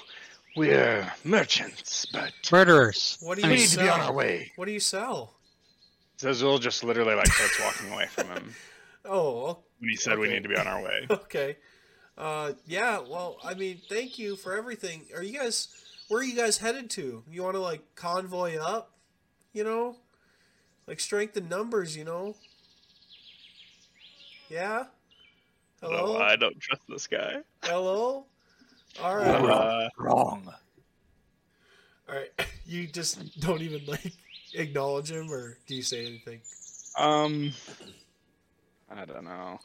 C: We're merchants, but
B: Murderers.
A: what do
B: I
A: you
C: we
B: mean,
C: need to be on our way.
A: What do you sell?
C: Zazul just literally like starts walking away from him
A: Oh,
C: when he said we need to be on our way.
A: okay. Uh, yeah. Well, I mean, thank you for everything. Are you guys? Where are you guys headed to? You want to like convoy up? You know, like strengthen numbers. You know. Yeah. Hello.
C: No, I don't trust this guy.
A: Hello. All right.
C: Uh,
D: Wrong.
A: All right. You just don't even like acknowledge him, or do you say anything?
C: um, I don't know.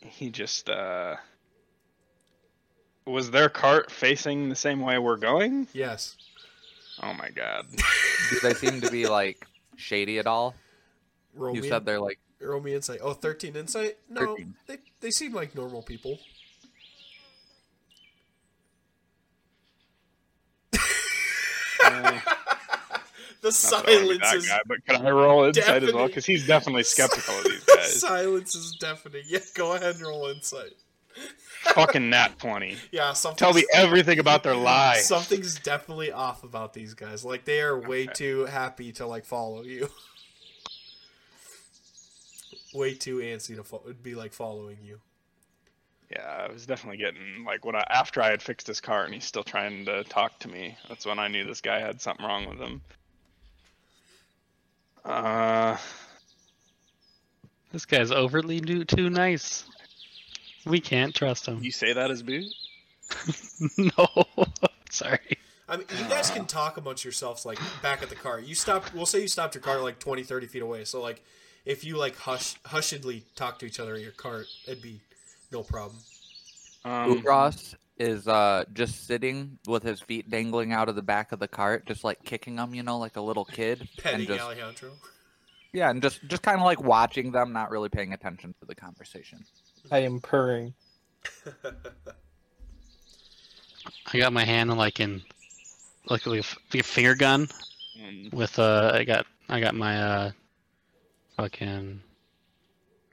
C: He just uh, was their cart facing the same way we're going?
A: Yes.
C: Oh my god.
D: Do they seem to be like shady at all?
A: Roll
D: You
A: me,
D: said they're like
A: roll me insight. Oh, 13 insight? No,
D: 13.
A: they they seem like normal people.
C: Uh,
A: The
C: not that I wanna be
A: silence
C: that
A: is
C: guy, but can I roll insight as well? Because he's definitely skeptical of these
A: the
C: guys.
A: silence is deafening. Yeah, go ahead and roll insight.
C: Fucking nat twenty.
A: Yeah, something.
C: Tell me everything about their lie.
A: Something's definitely off about these guys. Like they are way too happy to like follow you. Way too antsy to fo- be like following you.
C: Yeah, I was definitely getting like when I after I had fixed his car and he's still trying to talk to me. That's when I knew this guy had something wrong with him. Uh,
B: This guy's overly new, too nice. We can't trust him.
C: you say that as boot?
B: no. Sorry.
A: I mean, you guys can talk amongst yourselves like back at the car. You stop. We'll say you stopped your car like 20, 30 feet away. So like, if you like hush hushedly talk to each other in your cart, it'd be no problem.
C: Um,
D: Ugras is uh just sitting with his feet dangling out of the back of the cart, just like kicking them, you know, like a little kid.
A: Petting
D: and just
A: Alejandro.
D: yeah, and just just kind of like watching them, not really paying attention to the conversation.
E: I am purring.
B: I got my hand like in like a, like a finger gun
C: um,
B: with uh I got I got my uh fucking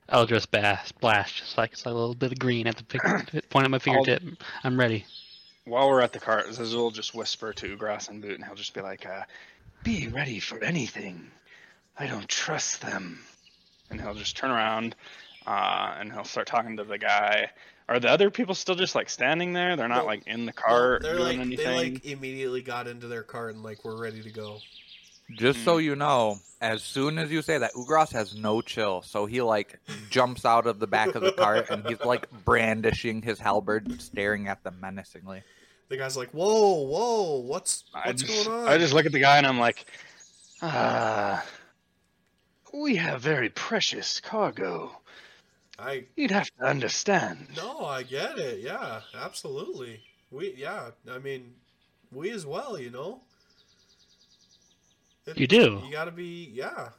B: Eldritch blast blast just like it's like a little bit of green at the pic- point of my fingertip. I'm ready.
C: while we're at the cart, Zazul will just whisper to Grass and Boot, and he'll just be like, uh, "Be ready for anything. I don't trust them." And he'll just turn around, uh, and he'll start talking to the guy. Are the other people still just like standing there? They're not
A: No.
C: like in the cart
A: they're
C: doing
A: like
C: anything.
A: they like immediately got into their cart and like we're ready to go.
D: Just so you know, as soon as you say that, Ugras has no chill, so he like jumps out of the back of the cart and he's like brandishing his halberd, staring at them menacingly.
A: The guy's like, "Whoa, whoa, what's what's
C: just,
A: going on?"
C: I just look at the guy and I'm like, ah, we have very precious cargo.
A: I
C: You'd have to understand.
A: no, I get it. Yeah, absolutely. We yeah, I mean, we as well. You know. It-
B: You do.
A: You gotta be yeah.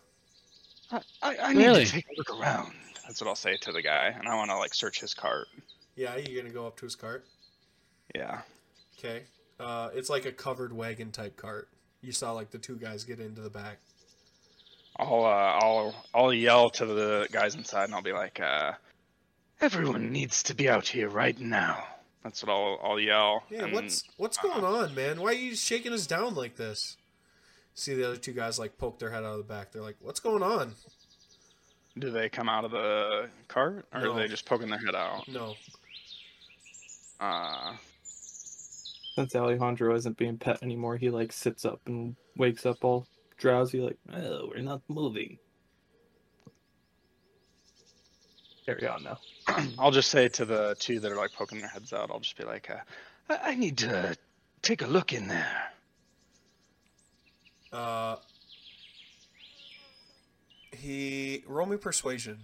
C: I, I, I need
B: Really?
C: to take a look around. That's what I'll say to the guy, and I want to like search his cart.
A: Yeah, you're gonna go up to his cart.
C: Yeah.
A: Okay. Uh, it's like a covered wagon type cart. You saw like the two guys get into the back.
C: I'll uh, I'll I'll yell to the guys inside, and I'll be like, uh, "Everyone needs to be out here right now." That's what I'll I'll yell.
A: Yeah,
C: and,
A: what's what's
C: uh,
A: going on, man? Why are you shaking us down like this? See the other two guys like poke their head out of the back. They're like, "What's going on?"
C: Do they come out of the cart, or
A: No.
C: are they just poking their head out?
A: No.
C: Uh,
E: Since Alejandro isn't being pet anymore, he like sits up and wakes up all drowsy, like, oh, we're not moving. Carry on now.
C: I'll just say to the two that are like poking their heads out, I'll just be like, uh, I, I need to take a look in there.
A: Uh, he roll me persuasion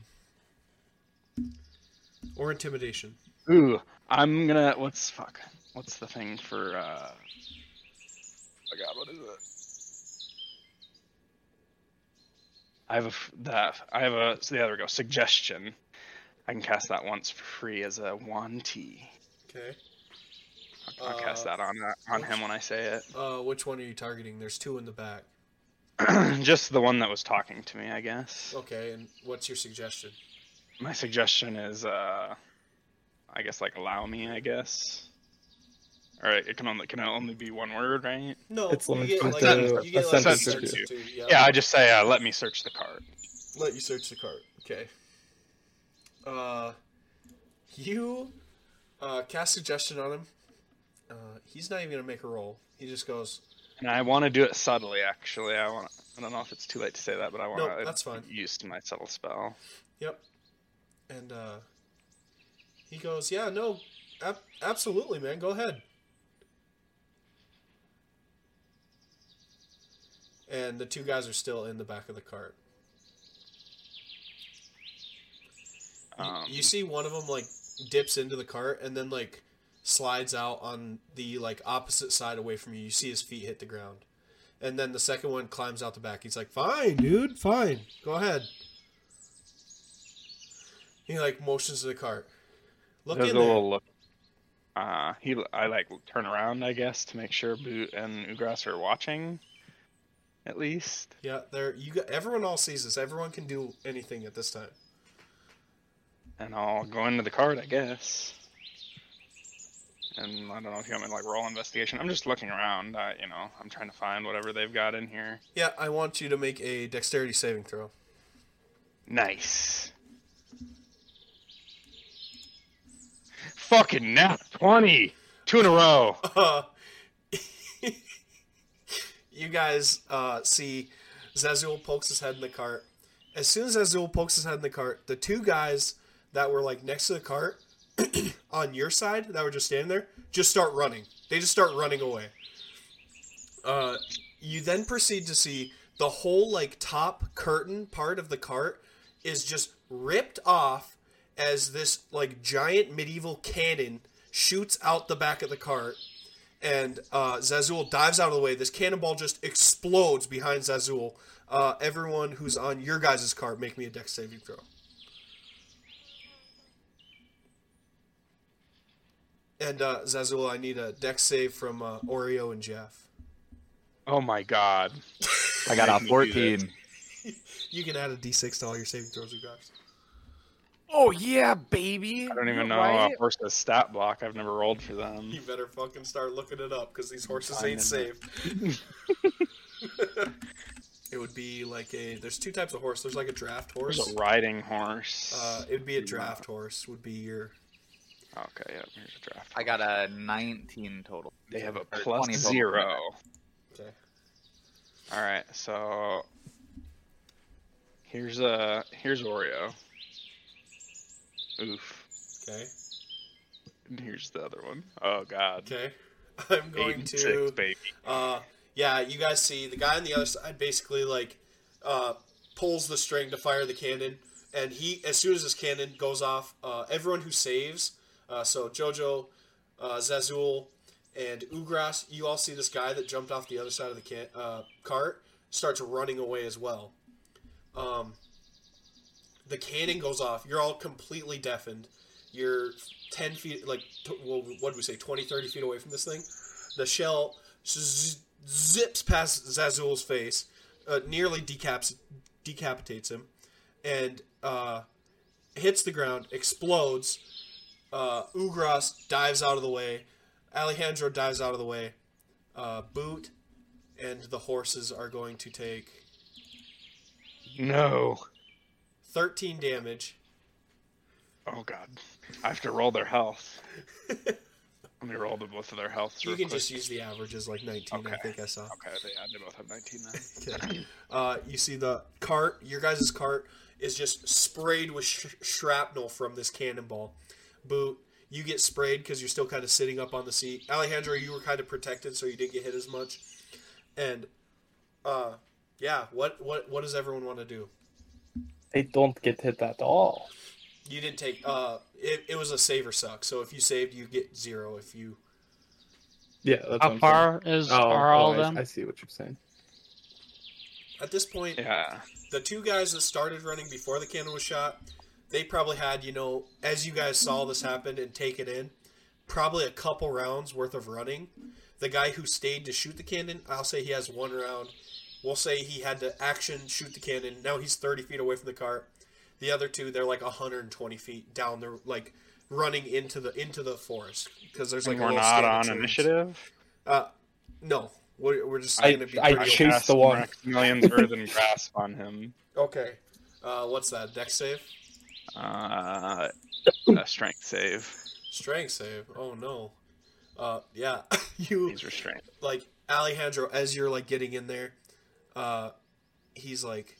A: or intimidation.
C: Ooh, I'm gonna. What's fuck? What's the thing for? uh Oh God, what is it? I have a that I have a. So there we go. Suggestion. I can cast that once for free as a one T.
A: Okay.
C: I'll, I'll cast
A: Uh,
C: that on uh, on him when I say it.
A: Uh, which one are you targeting? There's two in the back.
C: Just the one that was talking to me, I guess.
A: Okay, and what's your suggestion?
C: My suggestion is, uh, I guess like allow me, I guess. All right, it can only can it only be one word, right?
A: No,
E: It's
A: you
E: limited
A: get like
C: to
A: you get
E: a
A: like
C: sentence or two.
A: two, Yeah.
C: Yeah, I just say, uh, let me search the card.
A: let you search the cart. Okay. Uh, you uh, cast suggestion on him. Uh, he's not even gonna make a roll. He just goes,
C: And I want to do it subtly, actually. I want. I don't know if it's too late to say that, but I want
A: No,
C: to
A: that's fine.
C: use my subtle spell.
A: "Yep," and uh, he goes, "Yeah, no, ab- absolutely, man. Go ahead." And the two guys are still in the back of the cart. You-
C: Um,
A: you see one of them like dips into the cart and then like slides out on the like opposite side away from you. You see his feet hit the ground. And then the second one climbs out the back. He's like, "Fine, dude, fine. Go ahead." He like motions to the cart. Look
C: There's
A: in
C: a
A: there.
C: little look. Uh, he. I like turn around, I guess, to make sure Boot and Ugras are watching. At least.
A: Yeah, there. You got everyone. All sees this. Everyone can do anything at this time.
C: and I'll go into the cart, I guess. And I don't know if you want me to like roll investigation. I'm just looking around. Uh, you know, I'm trying to find whatever they've got in here.
A: Yeah, I want you to make a dexterity saving throw.
C: Nice. Fucking nat twenty, two in a row.
A: Uh, you guys uh, see Zazul pokes his head in the cart. As soon as Zazul pokes his head in the cart, the two guys that were like next to the cart on your side that were just standing there just start running. They just start running away. Uh, you then proceed to see the whole like top curtain part of the cart is just ripped off as this like giant medieval cannon shoots out the back of the cart and uh, Zazul dives out of the way. This cannonball just explodes behind Zazul. Uh, everyone who's on your guys' cart, make me a dex saving throw. And uh, Zazul, I need a dex save from uh, Oreo and Jeff.
C: Oh my god.
D: I got a
C: Make me do
D: 14.
A: You can add a d6 to all your saving throws, you guys.
D: Oh yeah, baby.
C: I don't even know a horse's stat block. I've never rolled for them.
A: You better fucking start looking it up because these horses
C: Fine,
A: ain't safe. it would be like a. There's two types of horse. There's like a draft horse.
C: There's a riding horse.
A: Uh, it'd be a draft horse. Would be your.
C: Okay, yeah, here's a draft.
D: I got a 19 total.
C: They have a
D: Or
C: plus
D: 20 total.
C: zero.
A: Okay.
C: All right, so here's uh here's Oreo. Oof.
A: Okay.
C: And here's the other one. Oh God.
A: Okay. I'm
C: Eight
A: going
C: and
A: to.
C: six, baby.
A: Uh, yeah, you guys see the guy on the other side basically like uh, pulls the string to fire the cannon, and he as soon as this cannon goes off, uh, everyone who saves, uh, so Jojo, uh, Zazul, and Ugras, you all see this guy that jumped off the other side of the can- uh, cart starts running away as well. Um, the cannon goes off. You're all completely deafened. You're 10 feet, like, t- well, what did we say, 20, 30 feet away from this thing. The shell z- zips past Zazul's face, uh, nearly decaps- decapitates him, and uh, hits the ground, explodes. Uh, Ugras dives out of the way. Alejandro dives out of the way. Uh, Boot and the horses are going to take
C: No.
A: 13 damage.
C: Oh God. I have to roll their health. Let me roll the both of their health.
A: You can
C: quick.
A: just use the averages like 19, I think I saw.
C: Okay, they, they both have 19 then.
A: Okay. Uh, you see the cart, your guys' cart is just sprayed with sh- shrapnel from this cannonball. Boot, you get sprayed because you're still kind of sitting up on the seat. Alejandro, you were kind of protected, so you didn't get hit as much. And, uh, yeah, what, what, what does everyone want to do?
E: They don't get hit at all.
A: You didn't take, uh, it, it was a save or suck. So if you saved, you get zero. If you,
E: Yeah, that's
B: How
E: I'm
B: far is.
E: Oh,
B: are all
E: oh,
B: of
E: I-
B: them?
E: I see what you're saying.
A: at this point,
C: Yeah.
A: the two guys that started running before the cannon was shot, they probably had, you know, as you guys saw this happen and take it in, probably a couple rounds worth of running. The guy who stayed to shoot the cannon, I'll say he has one round. We'll say he had to action shoot the cannon. Now he's 30 feet away from the cart. The other two, they're like 120 feet down the like running into the into the forest because there's like
C: And
A: a
C: we're
A: little
C: not
A: of
C: on
A: trees.
C: initiative.
A: Uh, no, we're, we're just
E: I-
A: gonna be
E: I
A: pretty
E: chased
C: Cast
E: the one.
C: Maximilian's earthen grasp on him.
A: okay. Uh, what's that? Deck save.
C: Uh, a strength save.
A: Strength save. Oh no. Uh, yeah. you
C: He's restrained.
A: like Alejandro as you're like getting in there. Uh, he's like,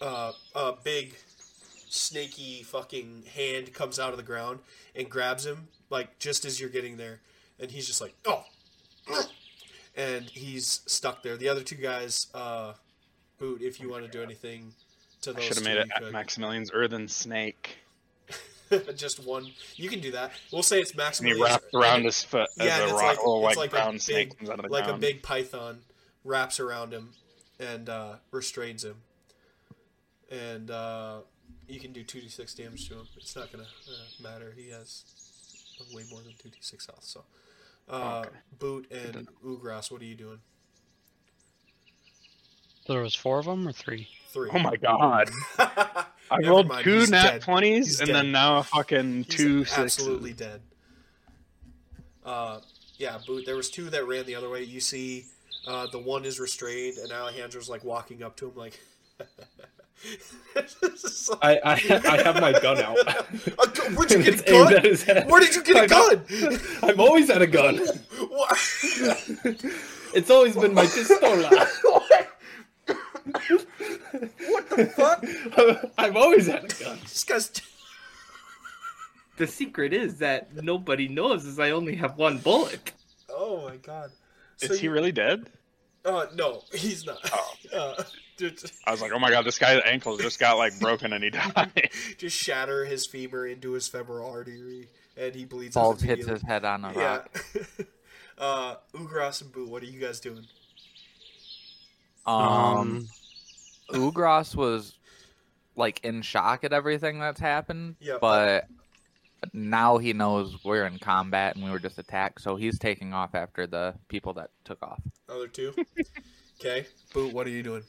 A: uh, a big snaky fucking hand comes out of the ground and grabs him like just as you're getting there, and he's just like, oh, and he's stuck there. The other two guys, uh, boot if you want to do anything to those.
C: should have made it
A: could.
C: Maximilian's earthen snake.
A: just one. You can do that. We'll say it's
C: And
A: maximally.
C: he wrapped around his foot as
A: Yeah,
C: a
A: it's
C: rock,
A: like-
C: little
A: it's
C: white
A: like a
C: brown
A: big-
C: snake comes out of the
A: like a big python wraps around him and uh, restrains him. And uh, you can do 2d6 damage to him. It's not going to uh, matter. He has way more than 2d6 health. So, uh,
C: Okay.
A: Boot and Ugras, what are you doing?
B: There was four of them or three?
A: Three.
C: Oh my god! I
A: Never
C: rolled
A: mind,
C: two
A: he's
C: nat
A: dead.
C: twenties
A: He's
C: and
A: dead.
C: then now a fucking
A: He's
C: two sixes.
A: absolutely dead. Uh, yeah, Boot. There was two that ran the other way. You see, uh, the one is restrained, and Alejandro's like walking up to him, like. It's like-
E: I, I, I have my gun out.
A: A gu- Where'd you get a gun?
E: at his head.
A: Where did you get
E: I
A: a
E: got-
A: gun?
E: I've always had a gun.
A: What?
E: It's always been my pistola.
A: What the fuck?
E: I've always had a gun.
A: This guy's.
E: The secret is that nobody knows is I only have one bullet.
A: Oh my god.
C: Is he
A: you-
C: really dead?
A: Uh, no, he's not.
C: Oh.
A: Uh, dude,
C: I was like, oh my god, this guy's ankle just got like broken and he died.
A: just shatter his femur into his femoral artery, and he bleeds.
D: Balls
A: out
D: hits his head on a
A: Yeah.
D: rock.
A: uh, Ugras and Boo, what are you guys doing?
D: Um, Ugras was like in shock at everything that's happened,
A: Yep.
D: but now he knows we're in combat and we were just attacked, so he's taking off after the people that took off.
A: Other two. Okay, Boo, what are you doing?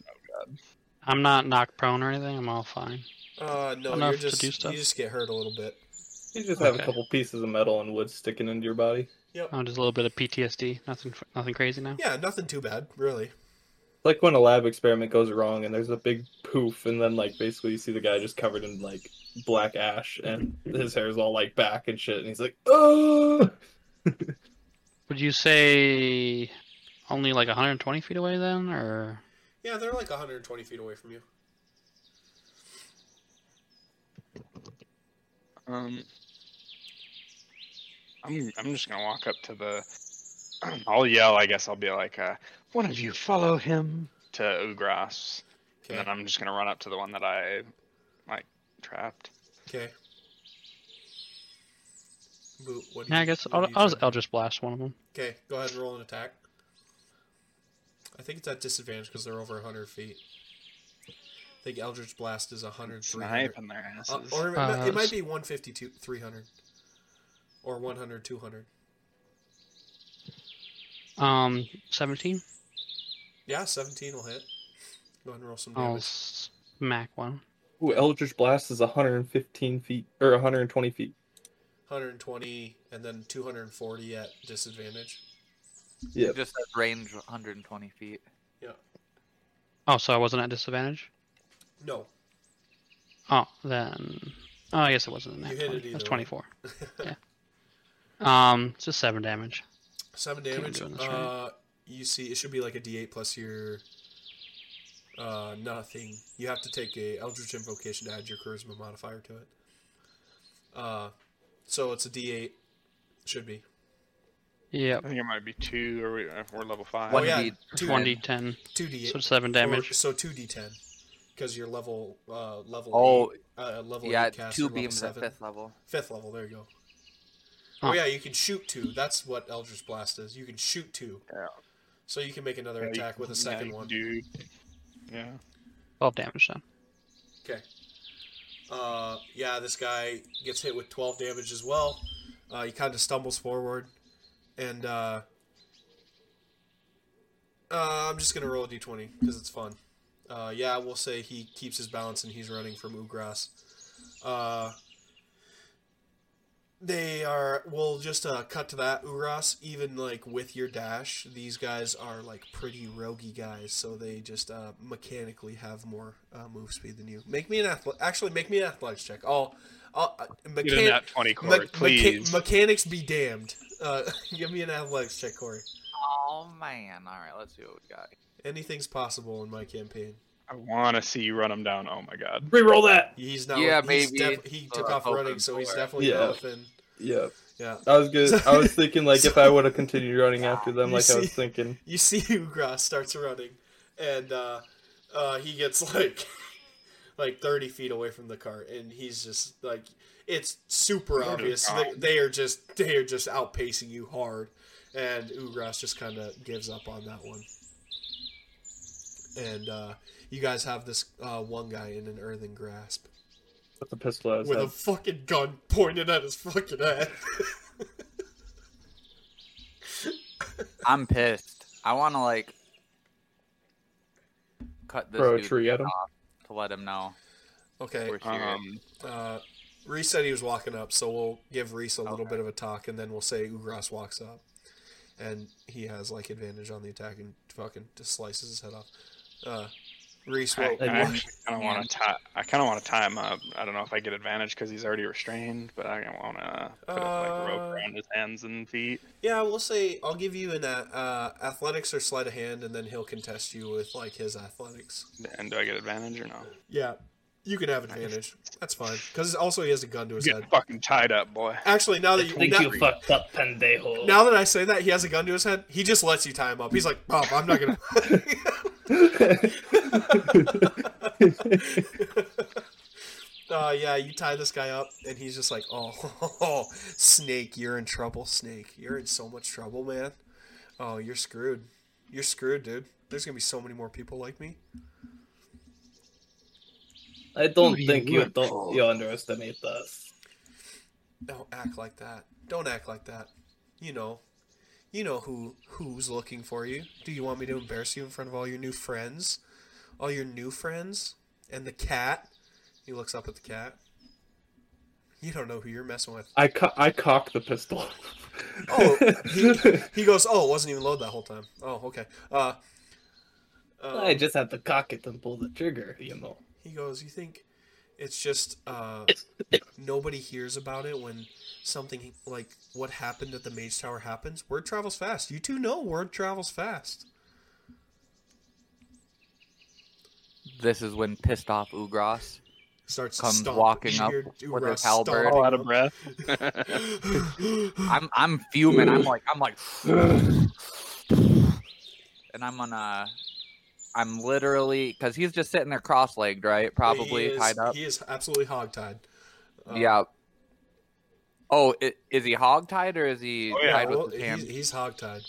B: I'm not knocked prone or anything. I'm all fine.
A: Uh, no,
B: Enough
A: you're
B: to
A: just
B: do stuff?
A: you just get hurt a little bit.
E: You just have
B: Okay.
E: a couple pieces of metal and wood sticking into your body. Yep.
B: Oh, just a little bit of PTSD. Nothing, nothing crazy now.
A: Yeah, nothing too bad, really.
E: Like when a lab experiment goes wrong and there's a big poof, and then like basically you see the guy just covered in like black ash and his hair is all like back and shit, and he's like, oh.
B: Would you say only like 120 feet away then, or
A: Yeah, they're like 120 feet away from you.
C: Um, I'm I'm just gonna walk up to the. I'll yell. I guess I'll be like, uh, "One of you follow him to Ugras,"
A: Okay.
C: and then I'm just gonna run up to the one that I like trapped.
A: Okay. Boo, what do
B: yeah? I guess
A: what
B: I'll,
A: do you
B: I'll
A: do?
B: just Blast one of them.
A: Okay, go ahead and roll an attack. I think it's at disadvantage because they're over 100 feet. I think Eldritch Blast is 100, 300.
C: Snipe in their
A: Uh, or it,
B: Uh,
A: might, it might be 152, 300. Or 100, 200.
B: Um, 17.
A: Yeah, 17 will hit. Go ahead and roll some
B: I'll
A: damage.
B: smack one.
E: Ooh, Eldritch Blast is 115 feet or 120 feet.
A: 120 and then 240 at disadvantage.
E: Yeah.
D: It just says range 120 feet. Yeah.
B: Oh, so I wasn't at disadvantage.
A: No.
B: Oh, then. Oh, I guess it wasn't in
A: You
B: that.
A: hit it
B: 20.
A: either
B: That's
A: way.
B: 24. yeah. Um, it's just seven damage.
A: Seven
B: Can't
A: damage.
B: do it in
A: Uh, you see, it should be like a D8 plus your uh nothing. You have to take a Eldritch Invocation to add your Charisma modifier to it. Uh, so it's a D8. Should be.
B: Yeah.
C: I think it might be two, or we, if we're level five.
A: Oh
D: One
A: yeah,
D: D-
A: two
B: One d ten.
A: two D8.
B: So seven damage.
A: Or- so two D10 because you're level uh level.
D: Oh,
A: eight, uh, level
D: yeah,
A: eight caster,
D: two beams at fifth level.
A: Fifth level. There you go.
B: Huh.
A: Oh yeah, you can shoot two. That's what Eldritch Blast is. You can shoot two.
C: Yeah.
A: So you can make another
C: Yeah,
A: attack with a second
C: you
A: one.
C: Do, yeah.
B: Twelve damage then.
A: Okay. Uh, yeah, this guy gets hit with 12 damage as well. Uh, he kind of stumbles forward, and uh, uh, I'm just gonna roll a d20 because it's fun. Uh, yeah, we'll say he keeps his balance and he's running from Ugras. Uh, they are. We'll just uh, cut to that Ugras. Even like with your dash, these guys are like pretty roguey guys, so they just uh, mechanically have more uh, move speed than you. Make me an athlete. Actually, make me an athletics check. I'll. I'll uh,
C: Get in
A: mechan-
C: that 20
A: me-
C: cord,
A: mecha-
C: please.
A: mechanics be damned. Uh, give me an athletics check, Corey.
D: Oh man! All right, let's see what we got.
A: Anything's possible in my campaign.
C: I want to see you run him down. Oh my god.
F: Reroll that.
A: He's not.
D: Yeah,
A: he's
D: maybe.
A: def- he
D: Uh,
A: took off running, so he's definitely
E: Yeah.
A: elephant.
E: Yeah,
A: Yeah.
E: I was good. I was thinking like if I would have continued running after them,
A: You
E: like I
A: see-
E: was thinking.
A: you see Ugras starts running, and uh, uh, he gets like like thirty feet away from the cart, and he's just like it's super
C: What
A: obvious. They, they are just they are just outpacing you hard, and Ugras just kind of gives up on that one. And uh, you guys have this uh, one guy in an earthen grasp
E: With the pistol at his
A: with a fucking gun pointed at his fucking head.
D: I'm pissed. I want to like cut this
E: Throw a
D: dude
E: tree at him.
D: off to let him know
A: okay,
D: we're here.
C: Um,
A: Uh, Reese said he was walking up, so we'll give Reese a little bit of a talk, and then we'll say Ugras walks up, and he has like advantage on the attack and fucking just slices his head off. Uh, Reese,
C: I,
A: well,
C: I
E: I
C: actually kind of want to tie. I kind of want to tie him up. I don't know if I get advantage because he's already restrained, but I want to put a like
A: Uh,
C: rope around his hands and feet.
A: yeah, we'll say I'll give you an uh, uh, athletics or sleight of hand, and then he'll contest you with like his athletics.
C: And do I get advantage or no?
A: Yeah, you can have advantage. That's fine because also he has a gun to his
C: Get
A: head.
C: fucking tied up, boy.
A: Actually, now that
F: I
A: you
F: think
A: now,
F: you fucked up, pendejo.
A: now that I say that he has a gun to his head, he just lets you tie him up. He's like, Bob, I'm not gonna. uh, yeah, you tie this guy up, and he's just like, oh, Snake, you're in trouble, Snake. You're in so much trouble, man. Oh, you're screwed. You're screwed, dude. There's gonna be so many more people like me.
F: I don't
C: Who you
F: think you don't you underestimate us.
A: Don't act like that. Don't act like that. You know, you know who who's looking for you. Do you want me to embarrass you in front of all your new friends, all your new friends, and the cat? He looks up at the cat. You don't know who you're messing with.
E: I co- I cock the pistol.
A: Oh, he, he goes. Oh, it wasn't even loaded that whole time. Oh, okay. Uh, uh,
F: I just have to cock it and pull the trigger, you know.
A: He goes, "You think it's just uh, nobody hears about it when something like what happened at the Mage Tower happens? Word travels fast. You two know word travels fast.
D: This is when pissed off Ugras
A: Starts
D: comes
A: stomp-
D: walking up with his halberd.
C: All out of breath.
D: I'm I'm fuming. I'm like I'm like, and I'm gonna. I'm literally because he's just sitting there cross-legged, right? Probably
A: He is-
D: tied up.
A: He is absolutely hogtied. Uh,
D: yeah. Oh, i- is he hog-tied or is he
C: Oh, yeah,
D: tied
A: well,
D: with his hands?
A: he's, he's hogtied.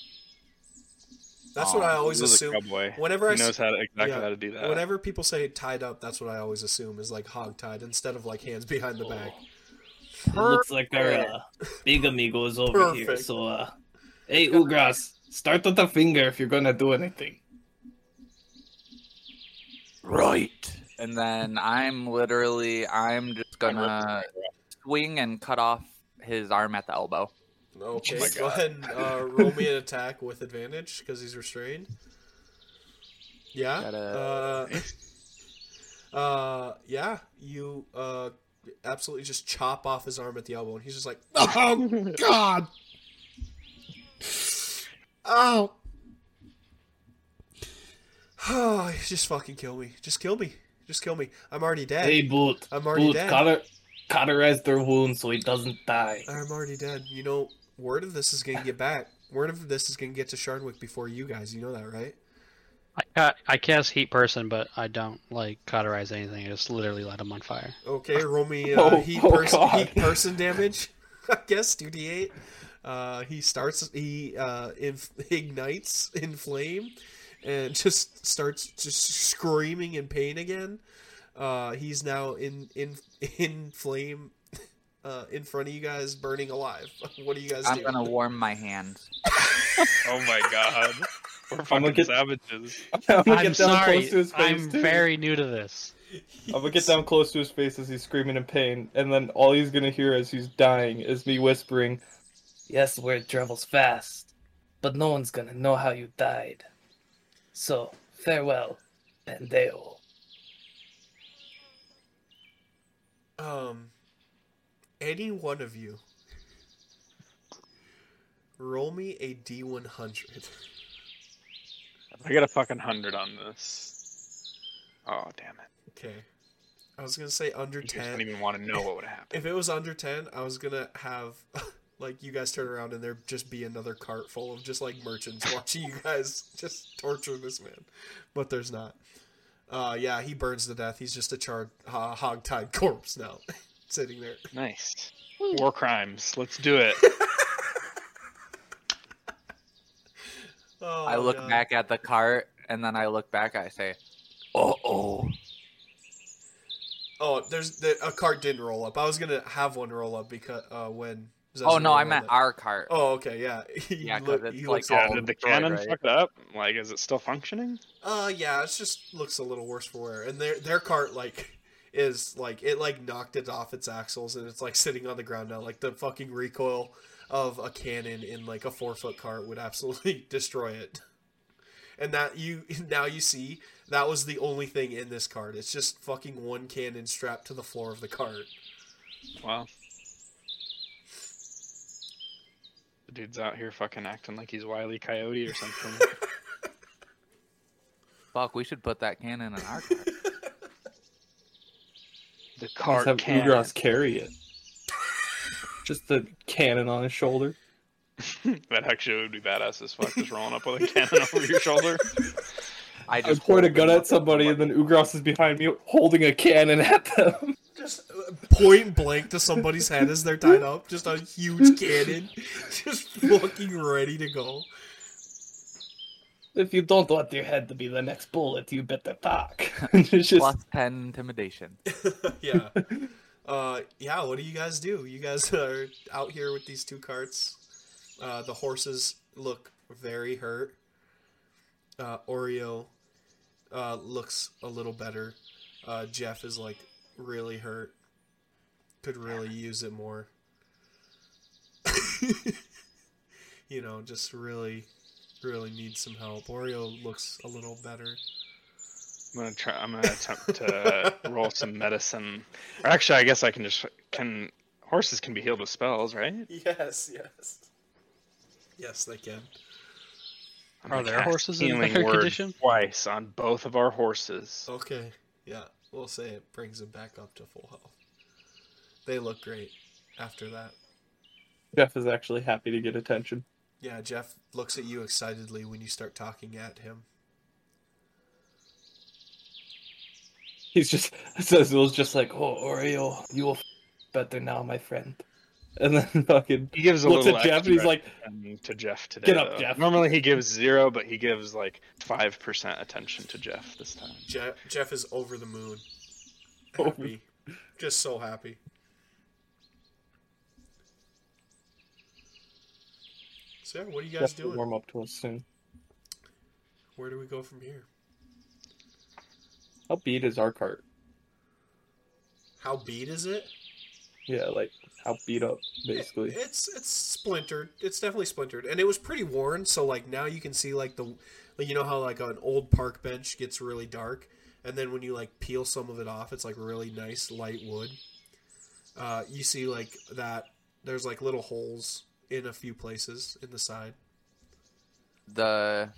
A: That's
D: Aw,
A: what I always assume. Whenever
C: he
A: I s-
C: knows how to, exactly
A: yeah,
C: how to do that.
A: Whenever people say tied up, that's what I always assume is like hog-tied instead of like hands behind the back.
F: It looks like our uh, big amigo is over here. So, uh, hey, Ugras, start with the finger if you're gonna do anything.
D: Right. And then I'm literally I'm just gonna swing and cut off his arm at the elbow.
A: Okay,
C: Oh
A: go ahead and uh, roll me an attack with advantage because he's restrained. Yeah. Uh,
D: Gotta-
A: uh, yeah. You uh, absolutely just chop off his arm at the elbow, and he's just like, "Oh God, oh, oh, just fucking kill me, just kill me, just kill me. I'm already dead.
F: Hey, Boot.
A: I'm already
F: Boot,
A: dead.
F: cauter- cauterize their wound so he doesn't die.
A: I'm already dead. You know, word of this is gonna get back. Word of this is gonna get to Sharnwick before you guys. You know that, right?
B: I, ca- I cast Heat Person, but I don't like cauterize anything. I just literally light them on fire.
A: Okay, roll me uh,
E: Oh,
A: heat,
E: oh,
A: person, heat person damage. I guess two d eight. Uh, he starts. He uh, inf- ignites in flame, and just starts just screaming in pain again. Uh, he's now in in in flame. Uh, in front of you guys, burning alive. What do you guys
D: I'm
A: do?
D: gonna warm my hands.
C: Oh my god. We're
E: gonna
C: fucking
E: get-
C: savages.
E: I'm gonna
B: I'm
E: down
B: sorry.
E: close to his face.
B: I'm
E: too.
B: very new to this.
E: I'm gonna get down close to his face as he's screaming in pain, and then all he's gonna hear as he's dying is me whispering,
F: Yes, word travels fast, but no one's gonna know how you died. So, farewell, Pandeo.
A: Um, any one of you, roll me a d100.
C: I got a fucking hundred on this. Oh damn it.
A: Okay. I was gonna say under
C: You guys don't even want to know what would happen.
A: If it was under 10, I was gonna have, like, you guys turn around and there just be another cart full of just, like, merchants watching you guys just torture this man. But there's not. Uh, yeah, he burns to death. He's just a charred, uh, hog-tied corpse now, sitting there.
C: Nice. War crimes. Let's do it.
A: Oh,
D: I look
A: God.
D: back at the cart, and then I look back. I say, "Oh, oh."
A: Oh, there's the, a cart didn't roll up. I was gonna have one roll up because uh, when.
D: Oh no, I
A: rolled
D: meant
A: it.
D: our cart.
A: Oh, okay, yeah. He
D: Yeah, 'cause
A: look-
D: it's
A: he
D: like
A: looks
C: Yeah, did the cannon
D: right?
C: fuck it up? Like, is it still functioning?
A: Uh, yeah, it just looks a little worse for wear. And their their cart like is like it like knocked it off its axles and it's like sitting on the ground now. Like the fucking recoil of a cannon in like a four foot cart would absolutely destroy it. And that you now you see that was the only thing in this cart. It's just fucking one cannon strapped to the floor of the cart.
C: Wow. The dude's out here fucking acting like he's Wile E. Coyote or something.
D: Fuck, we should put that cannon in our cart.
C: the
E: let's
C: cart
E: have
C: cannon.
E: Ugras carry it. Just the cannon on his shoulder.
C: that actually would be badass as fuck, just rolling up with a cannon over your shoulder.
D: I
E: I point a gun at somebody, and then Ugras is behind me holding a cannon at them.
A: Just uh, point blank to somebody's head as they're tied up. Just a huge cannon, just fucking ready to go.
F: If you don't want your head to be the next bullet, you better talk.
E: Just
D: plus ten intimidation.
A: yeah. Uh, yeah. What do you guys do? You guys are out here with these two carts. Uh, the horses look very hurt. Uh, Oreo uh, looks a little better. Uh, Jeff is like really hurt. Could really use it more. you know, just really, really needs some help. Oreo looks a little better.
C: I'm gonna try. I'm gonna attempt to roll some medicine. Or actually, I guess I can just can. Horses can be healed with spells, right?
A: Yes, yes. Yes, they can.
C: I'm
B: Are
C: gonna
B: their horses in
C: healing
B: better
C: word
B: condition?
C: Twice on both of our horses.
A: Okay, yeah, we'll say it brings them back up to full health. They look great after that.
E: Jeff is actually happy to get attention.
A: Yeah, Jeff looks at you excitedly when you start talking at him.
E: He's just says it was just like, "Oh, Oreo, you will f- better now, my friend." And then fucking
C: He gives a
E: looks
C: little
E: at Jeff and he's like,
C: attention to Jeff today.
E: Get up,
C: though.
E: Jeff.
C: Normally he gives zero, but he gives like five percent attention to Jeff this time.
A: Jeff, Jeff is over the moon.
E: Over-
A: Happy. Just so happy. So, yeah, what are you guys
E: Jeff will
A: doing?
E: warm up to us soon.
A: Where do we go from here?
E: How beat is our cart?
A: How beat is it?
E: Yeah, like how beat up, basically.
A: It's it's splintered. It's definitely splintered, and it was pretty worn. So like now you can see like the, like you know how like an old park bench gets really dark, and then when you like peel some of it off, it's like really nice light wood. Uh, you see like that. There's like little holes in a few places in the side.
D: The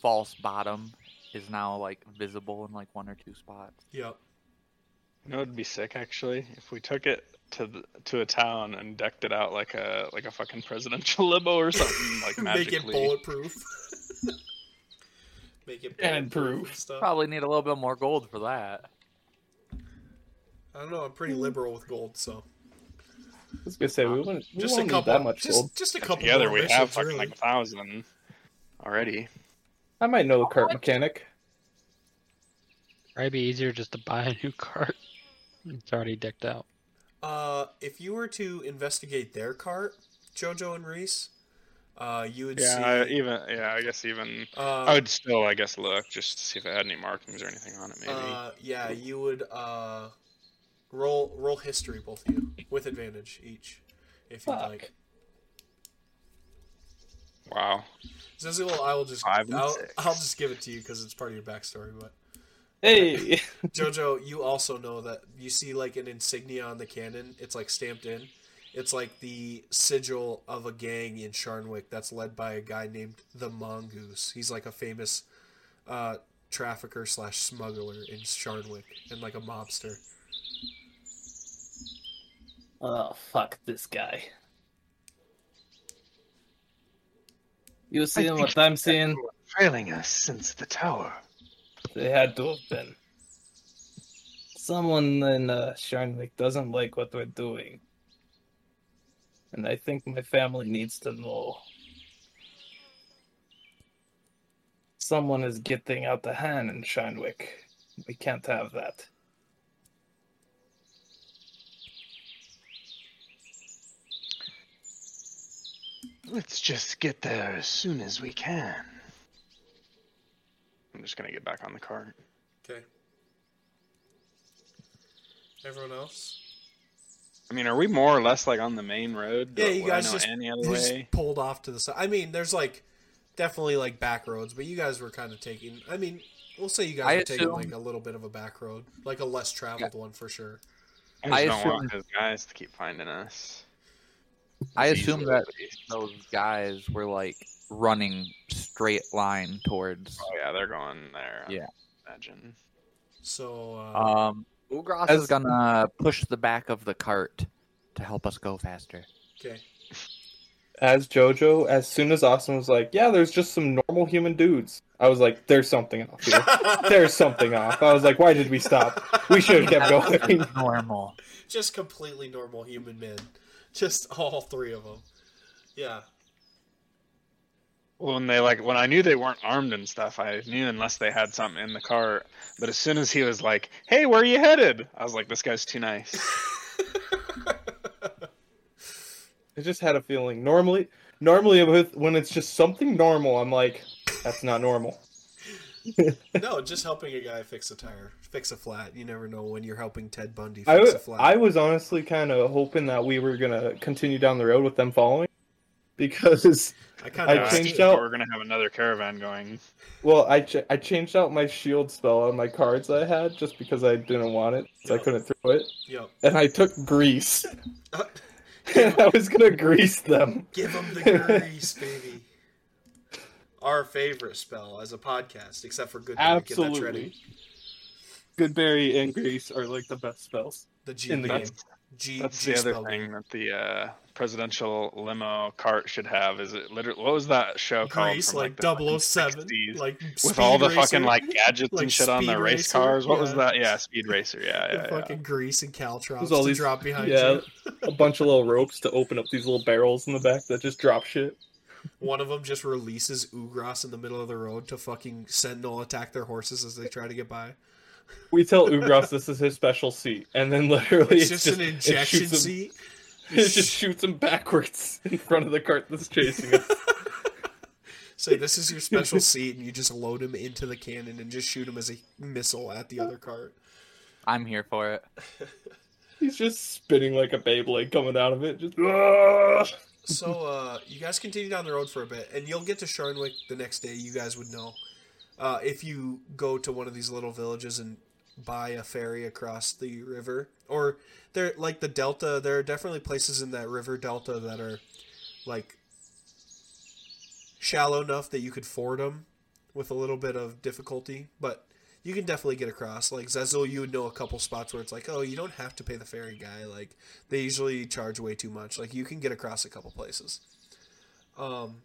D: false bottom is now like visible in like one or two spots.
A: Yep.
C: You know, it'd be sick actually if we took it to the, to a town and decked it out like a like a fucking presidential limo or something like
A: Make it bulletproof. Make it
F: Cannon
A: bulletproof
F: proof.
A: and stuff.
D: Probably need a little bit more gold for that.
A: I don't know. I'm pretty liberal with gold, so
E: I was gonna say we wouldn't we
A: just a
E: won't need
A: couple.
E: that much
A: just,
E: gold.
A: just a couple.
C: Together we have fucking
A: really.
C: like a thousand already.
E: I might know the cart mechanic.
B: Probably be easier just to buy a new cart. It's already decked out.
A: Uh, if you were to investigate their cart, Jojo and Reese, uh, you would
C: Yeah, I,
A: see.
C: even yeah, I guess even
A: uh,
C: I would still I guess look just to see if it had any markings or anything on it. Maybe.
A: Uh, yeah, you would uh, roll roll history, both of you, with advantage each, if you'd
E: Fuck.
A: like.
C: wow.
A: Zazul, I will just I'll. I'll just give it to you because it's part of your backstory. But
E: Hey,
A: Jojo, you also know that you see like an insignia on the cannon. It's like stamped in. It's like the sigil of a gang in Sharnwick that's led by a guy named the Mongoose. He's like a famous uh, trafficker slash smuggler in Sharnwick and like a mobster.
F: Oh, fuck this guy. You seeing what I'm seeing?
C: Failing us since the tower.
F: They had to have been. Someone in uh, Sharnwick doesn't like what we're doing. And I think my family needs to know. Someone is getting out the hand in Sharnwick. We can't have that.
C: Let's just get there as soon as we can. I'm just gonna get back on the cart.
A: Okay. Everyone else?
C: I mean, are we more or less like on the main road?
A: Yeah, you guys just,
C: any other
A: just
C: way.
A: pulled off to the side. I mean, there's like definitely like back roads, but you guys were kind of taking. I mean, we'll say you guys
D: I
A: were taking like a little bit of a back road, like a less traveled one for sure.
C: I just
D: I
C: don't want
D: assume-
C: those guys to keep finding us.
D: I assume that those guys were like running straight line towards.
C: Oh yeah, they're going there. I
D: Yeah.
C: Imagine.
A: So uh,
D: Um, Ugras is gonna push the back of the cart to help us go faster.
A: okay,
E: as JoJo, as soon as Austin was like, "Yeah, there's just some normal human dudes," I was like, "There's something off here. There's something off." I was like, "Why did we stop? We should have kept going."
D: Normal.
A: just completely normal human men, just all three of them. Yeah,
C: Well, when they like when I knew they weren't armed and stuff, I knew unless they had something in the car. But as soon as he was like, "Hey, where are you headed?" I was like, "This guy's too nice."
E: I just had a feeling. Normally, normally with when it's just something normal, I'm like, "That's not normal."
A: no, just helping a guy fix a tire, fix a flat. You never know when you're helping Ted Bundy fix a
E: w-
A: flat.
E: I was honestly kind of hoping that we were gonna continue down the road with them following, because
A: I kind of
C: Uh,
E: changed out-
C: We're gonna have another caravan going.
E: well, I ch- I changed out my shield spell on my cards I had just because I didn't want it, so I couldn't throw it,
A: Yep.
E: and I took grease, and I was gonna grease them.
A: Give them the grease, baby. Our favorite spell as a podcast, except for good. Get that ready.
E: Goodberry and grease are like the best spells.
A: The G
E: In the
A: game.
E: game.
A: G,
C: That's
A: G
C: the other
A: spell
C: thing
A: game.
C: that the uh, presidential limo cart should have. Is it literally what was that show called? From,
A: like oh
C: the fucking
A: 007, like
C: with all the
A: Racer,
C: fucking like gadgets
A: Like
C: and shit on the race
A: Racer,
C: cars. What was that? Yeah, Speed Racer. Yeah, yeah, yeah.
A: fucking grease and caltrops
E: There's all
A: to
E: these-
A: drop behind
E: yeah.
A: you.
E: a bunch of little ropes to open up these little barrels in the back that just drop shit.
A: One of them just releases Ugras in the middle of the road to fucking sentinel attack their horses as they try to get by.
E: We tell Ugras this is his special seat, and then literally
A: It's just, an
E: it
A: injection
E: shoots him-
A: seat.
E: It just shoots him backwards in front of the cart that's chasing us.
A: Say this is your special seat, and you just load him into the cannon and just shoot him as a missile at the other cart.
D: I'm here for it.
E: He's just spinning like a Beyblade coming out of it. Just!
A: So uh, you guys continue down the road for a bit, and you'll get to Sharnwick the next day. You guys would know uh, if you go to one of these little villages and buy a ferry across the river, or there like the delta. There are definitely places in that river delta that are like shallow enough that you could ford them with a little bit of difficulty, but you can definitely get across. Like Zazul, you would know a couple spots where it's like, oh, you don't have to pay the ferry guy. Like they usually charge way too much. Like you can get across a couple places. Um,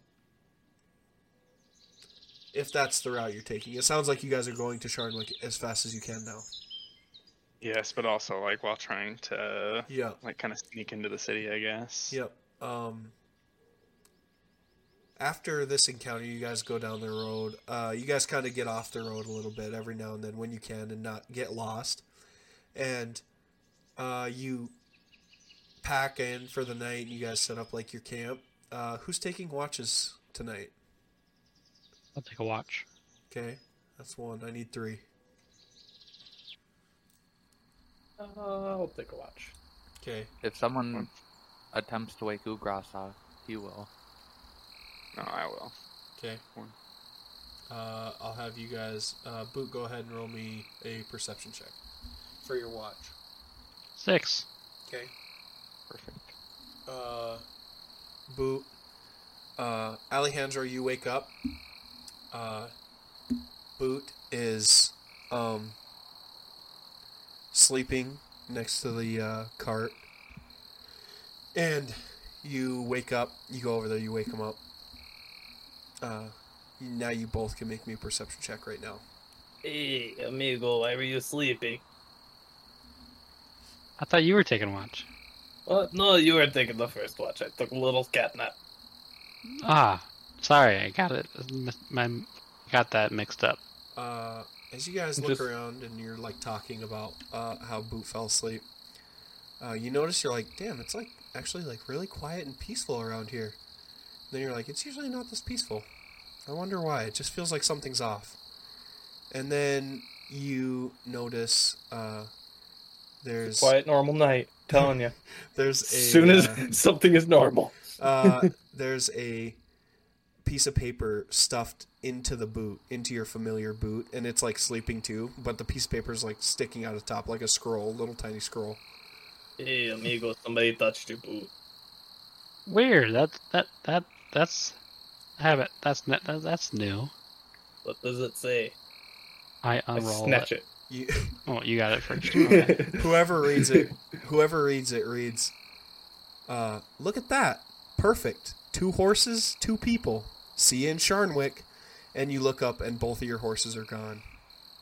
A: if that's the route you're taking, it sounds like you guys are going to Sharnwick as fast as you can now.
C: Yes, but also like while trying to
A: Yeah.
C: like kind of sneak into the city, I guess.
A: Yep. Um, after this encounter, you guys go down the road. Uh, you guys kind of get off the road a little bit every now and then when you can and not get lost. And uh, you pack in for the night and you guys set up like your camp. Uh, who's taking watches tonight?
B: I'll take a watch.
A: Okay, that's one. I need three.
E: Uh, I'll take a watch.
A: Okay.
D: If someone attempts to wake Ugrasa, he will.
C: No, I will.
A: Okay.
C: One.
A: Uh, I'll have you guys. Uh, Boot, go ahead and roll me a perception check for your watch.
B: Six.
A: Okay.
C: Perfect.
A: uh, Boot, uh, Alejandro, you wake up. Uh, Boot is um, sleeping next to the uh, cart, and you wake up. You go over there. You wake him up. Uh, now you both can make me a perception check right now.
F: Hey, amigo, why were you sleeping?
B: I thought you were taking watch.
F: What? No, you were taking the first watch. I took a little cat nap.
B: Ah, sorry, I got it. My got that mixed up.
A: Uh, as you guys look
E: Just-
A: around and you're like talking about uh, how Boot fell asleep, uh, you notice you're like, damn, it's like actually like really quiet and peaceful around here. then you're like, it's usually not this peaceful. I wonder why. It just feels like something's off. And then you notice uh, there's
E: Quiet, normal night. Telling you.
A: there's a
E: soon as
A: uh,
E: something is normal.
A: uh, there's a piece of paper stuffed into the boot, into your familiar boot, and it's like sleeping too. But the piece of paper is like sticking out of top, like a scroll, little tiny scroll.
F: Hey, amigo, somebody touched your boot.
B: Weird. That that that that's I have it. That's ne- that, that's new.
F: What does it say?
B: I
E: I
B: unroll
E: snatch
B: it.
E: it.
A: You,
B: Oh, you got it first. Okay.
A: whoever reads it, whoever reads it reads. Uh, look at that, perfect. Two horses, two people. See you in Sharnwick, and you look up, and both of your horses are gone.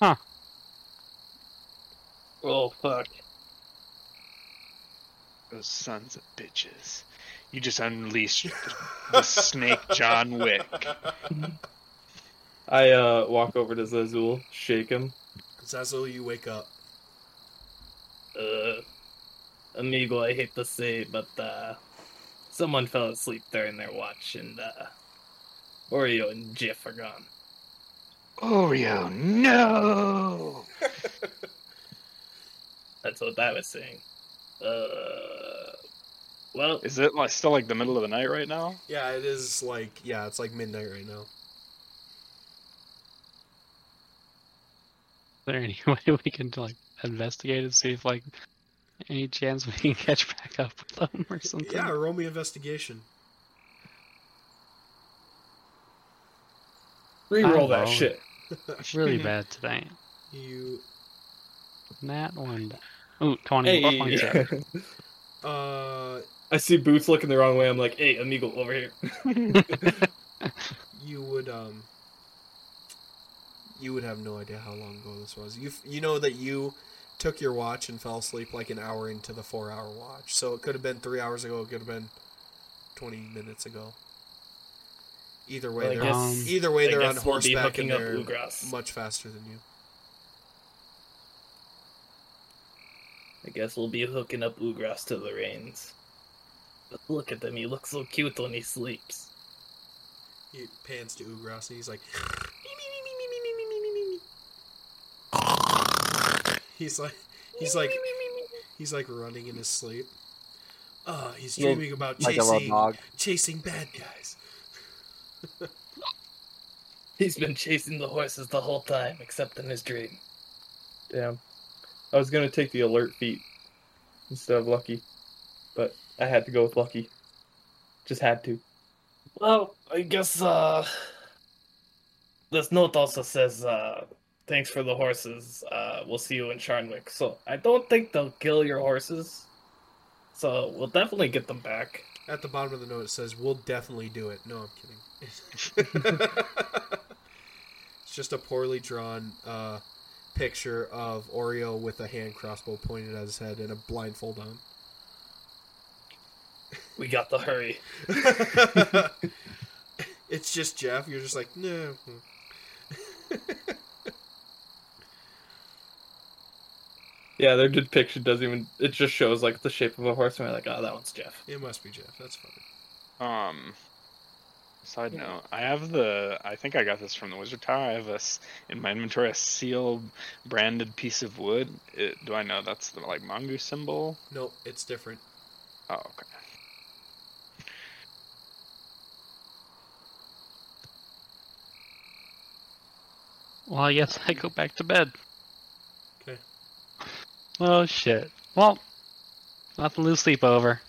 A: Huh.
F: Oh, fuck.
C: Those sons of bitches. You just unleashed the snake John Wick.
E: I uh walk over to Zazul, shake him.
A: Zazul, you wake up.
F: Uh, amigo, I hate to say, but uh, someone fell asleep during their watch, and uh, Oreo and Jeff are gone.
C: Oreo, no!
F: That's what I was saying. Uh, well,
C: Is it like still like the middle of the night right now?
A: Yeah, it is like yeah, it's like midnight right now.
B: Is there any way we can like investigate and see if like any chance we can catch back up with them or something?
A: Yeah, roll me investigation.
E: Reroll that
B: rolling.
E: shit.
B: really bad today.
A: You
B: Nat one. die. Ooh, 20.
E: Hey,
B: 27.
A: uh
E: I see Boots looking the wrong way. I'm like, hey, amigo, over here.
A: you would um you would have no idea how long ago this was. You you know that you took your watch and fell asleep like an hour into the 4-hour watch. So it could have been 3 hours ago, it could have been 20 minutes ago. Either way
F: Well,
A: they're
B: guess-
A: either way
F: I
A: they're on
F: we'll
A: horseback and they're
F: Ugras.
A: much faster than you.
F: I guess we'll be hooking up Ugras to the reins. But look at him, he looks so cute when he sleeps.
A: He pans to Ugras and he's like He's like he's like he's like running in his sleep. Uh, he's
E: Little-
A: dreaming about
D: Like a little
A: chasing
D: dog.
A: chasing bad guys.
F: He's been chasing the horses the whole time, except in his dream.
E: Damn. I was gonna take the alert feat instead of lucky, but I had to go with lucky. Just had to.
F: Well, I guess uh this note also says uh thanks for the horses. Uh we'll see you in Sharnwick. So I don't think they'll kill your horses. So we'll definitely get them back.
A: At the bottom of the note, it says, "We'll definitely do it." No, I'm kidding. it's just a poorly drawn uh, picture of Oreo with a hand crossbow pointed at his head and a blindfold on.
F: We got the hurry.
A: it's just Jeff. You're just like, no.
E: Yeah, their depiction doesn't even. It just shows like the shape of a horse, and we're like, oh, that one's Jeff.
A: It must be Jeff. That's funny.
C: Um, side note, I have the. I think I got this from the Wizard Tower. I have a s- in my inventory a seal branded piece of wood. It, do I know that's the like mongoose symbol?
A: No, it's different.
C: Oh, okay.
B: Well, I guess I go back to bed.
A: Okay.
B: Oh shit. Well, nothing to lose sleep over.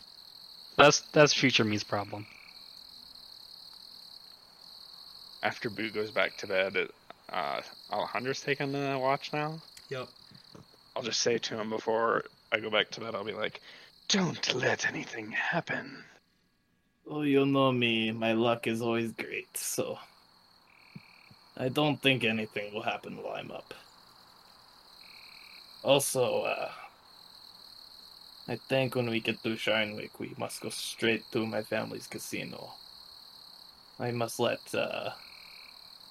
B: That's that's future me's problem.
C: After Boot goes back to bed, uh, Alejandro's taking the watch now.
A: Yep.
C: I'll just say to him before I go back to bed. I'll be like, "Don't let anything happen."
F: Oh, you know me. My luck is always great, so I don't think anything will happen while I'm up. Also, uh, I think when we get to Sharnwick, we must go straight to my family's casino. I must let uh,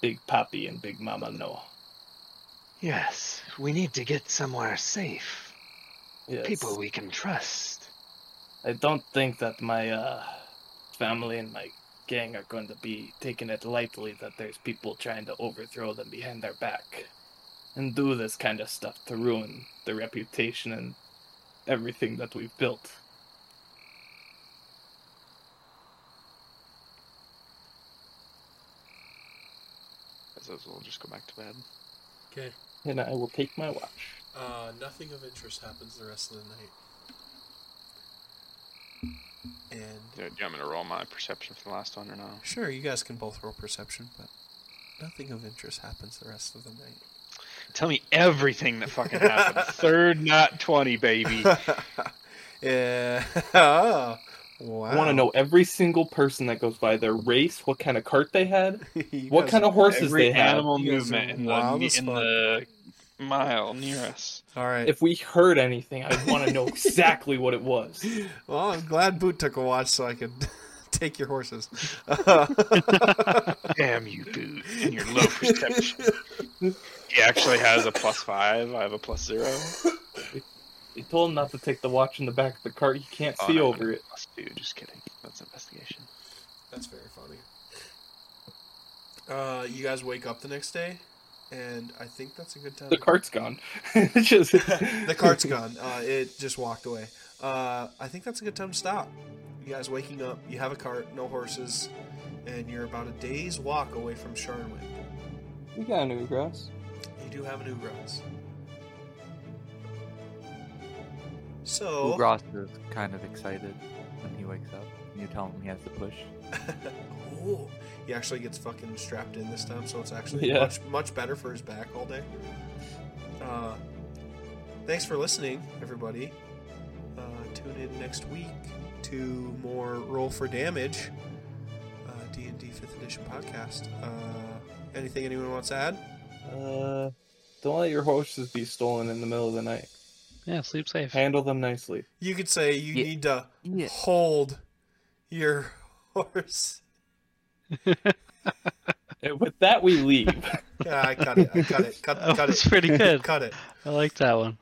F: Big Papi and Big Mama know.
C: Yes, we need to get somewhere safe.
F: Yes.
C: People we can trust.
F: I don't think that my uh, family and my gang are going to be taking it lightly that there's people trying to overthrow them behind their back and do this kind of stuff to ruin the reputation and everything that we've built.
C: I so we'll just go back to bed.
A: Okay.
E: And I will take my watch.
A: Uh, nothing of interest happens the rest of the night. And
C: Do you want me to roll my perception for the last one or no?
A: sure, you guys can both roll perception, but nothing of interest happens the rest of the night.
C: Tell me everything that fucking happened. Third, not twenty, baby.
A: yeah. oh, wow.
E: I want to know every single person that goes by their race, what kind of cart they had, what kind of horses
C: Every
E: they had.
C: animal
A: You guys are
C: movement in, the,
A: wild
C: ne-
A: as
C: in the mile near us.
A: All right.
E: If we heard anything, I'd want to know exactly what it was.
A: well, I'm glad Boot took a watch so I could take your horses.
C: Damn you, dude! and your low perception. He actually has a plus five. I have a plus zero.
E: They told him not to take the watch in the back of the cart. He can't
C: Oh,
E: see
C: no,
E: over
C: no,
E: it.
C: Plus two. Just kidding. That's investigation.
A: That's very funny. Uh, you guys wake up the next day, and I think that's a good time.
E: The cart's gone. It's just
A: the cart's gone. Uh, it just walked away. Uh, I think that's a good time to stop. You guys waking up, you have a cart, no horses, and you're about a day's walk away from Sharnwick.
E: We got a new grass.
A: You do have a new grass. So,
D: Ugras is kind of excited when he wakes up. You tell him he has to push.
A: oh, he actually gets fucking strapped in this time, so it's actually
E: Yeah.
A: much much better for his back all day. Uh, thanks for listening, everybody. Uh, tune in next week to more Roll for Damage, uh, D and D Fifth Edition podcast. Uh, anything anyone wants to add?
E: Uh, don't let your horses be stolen in the middle of the night.
B: Yeah, sleep safe.
E: Handle them nicely.
A: You could say you
D: Yeah.
A: need to
D: Yeah.
A: hold your horse.
E: And with that, we leave.
A: Yeah, I cut it. I cut it. Cut,
B: That
A: cut
B: was
A: it.
B: pretty good.
A: Cut it.
B: I like that one.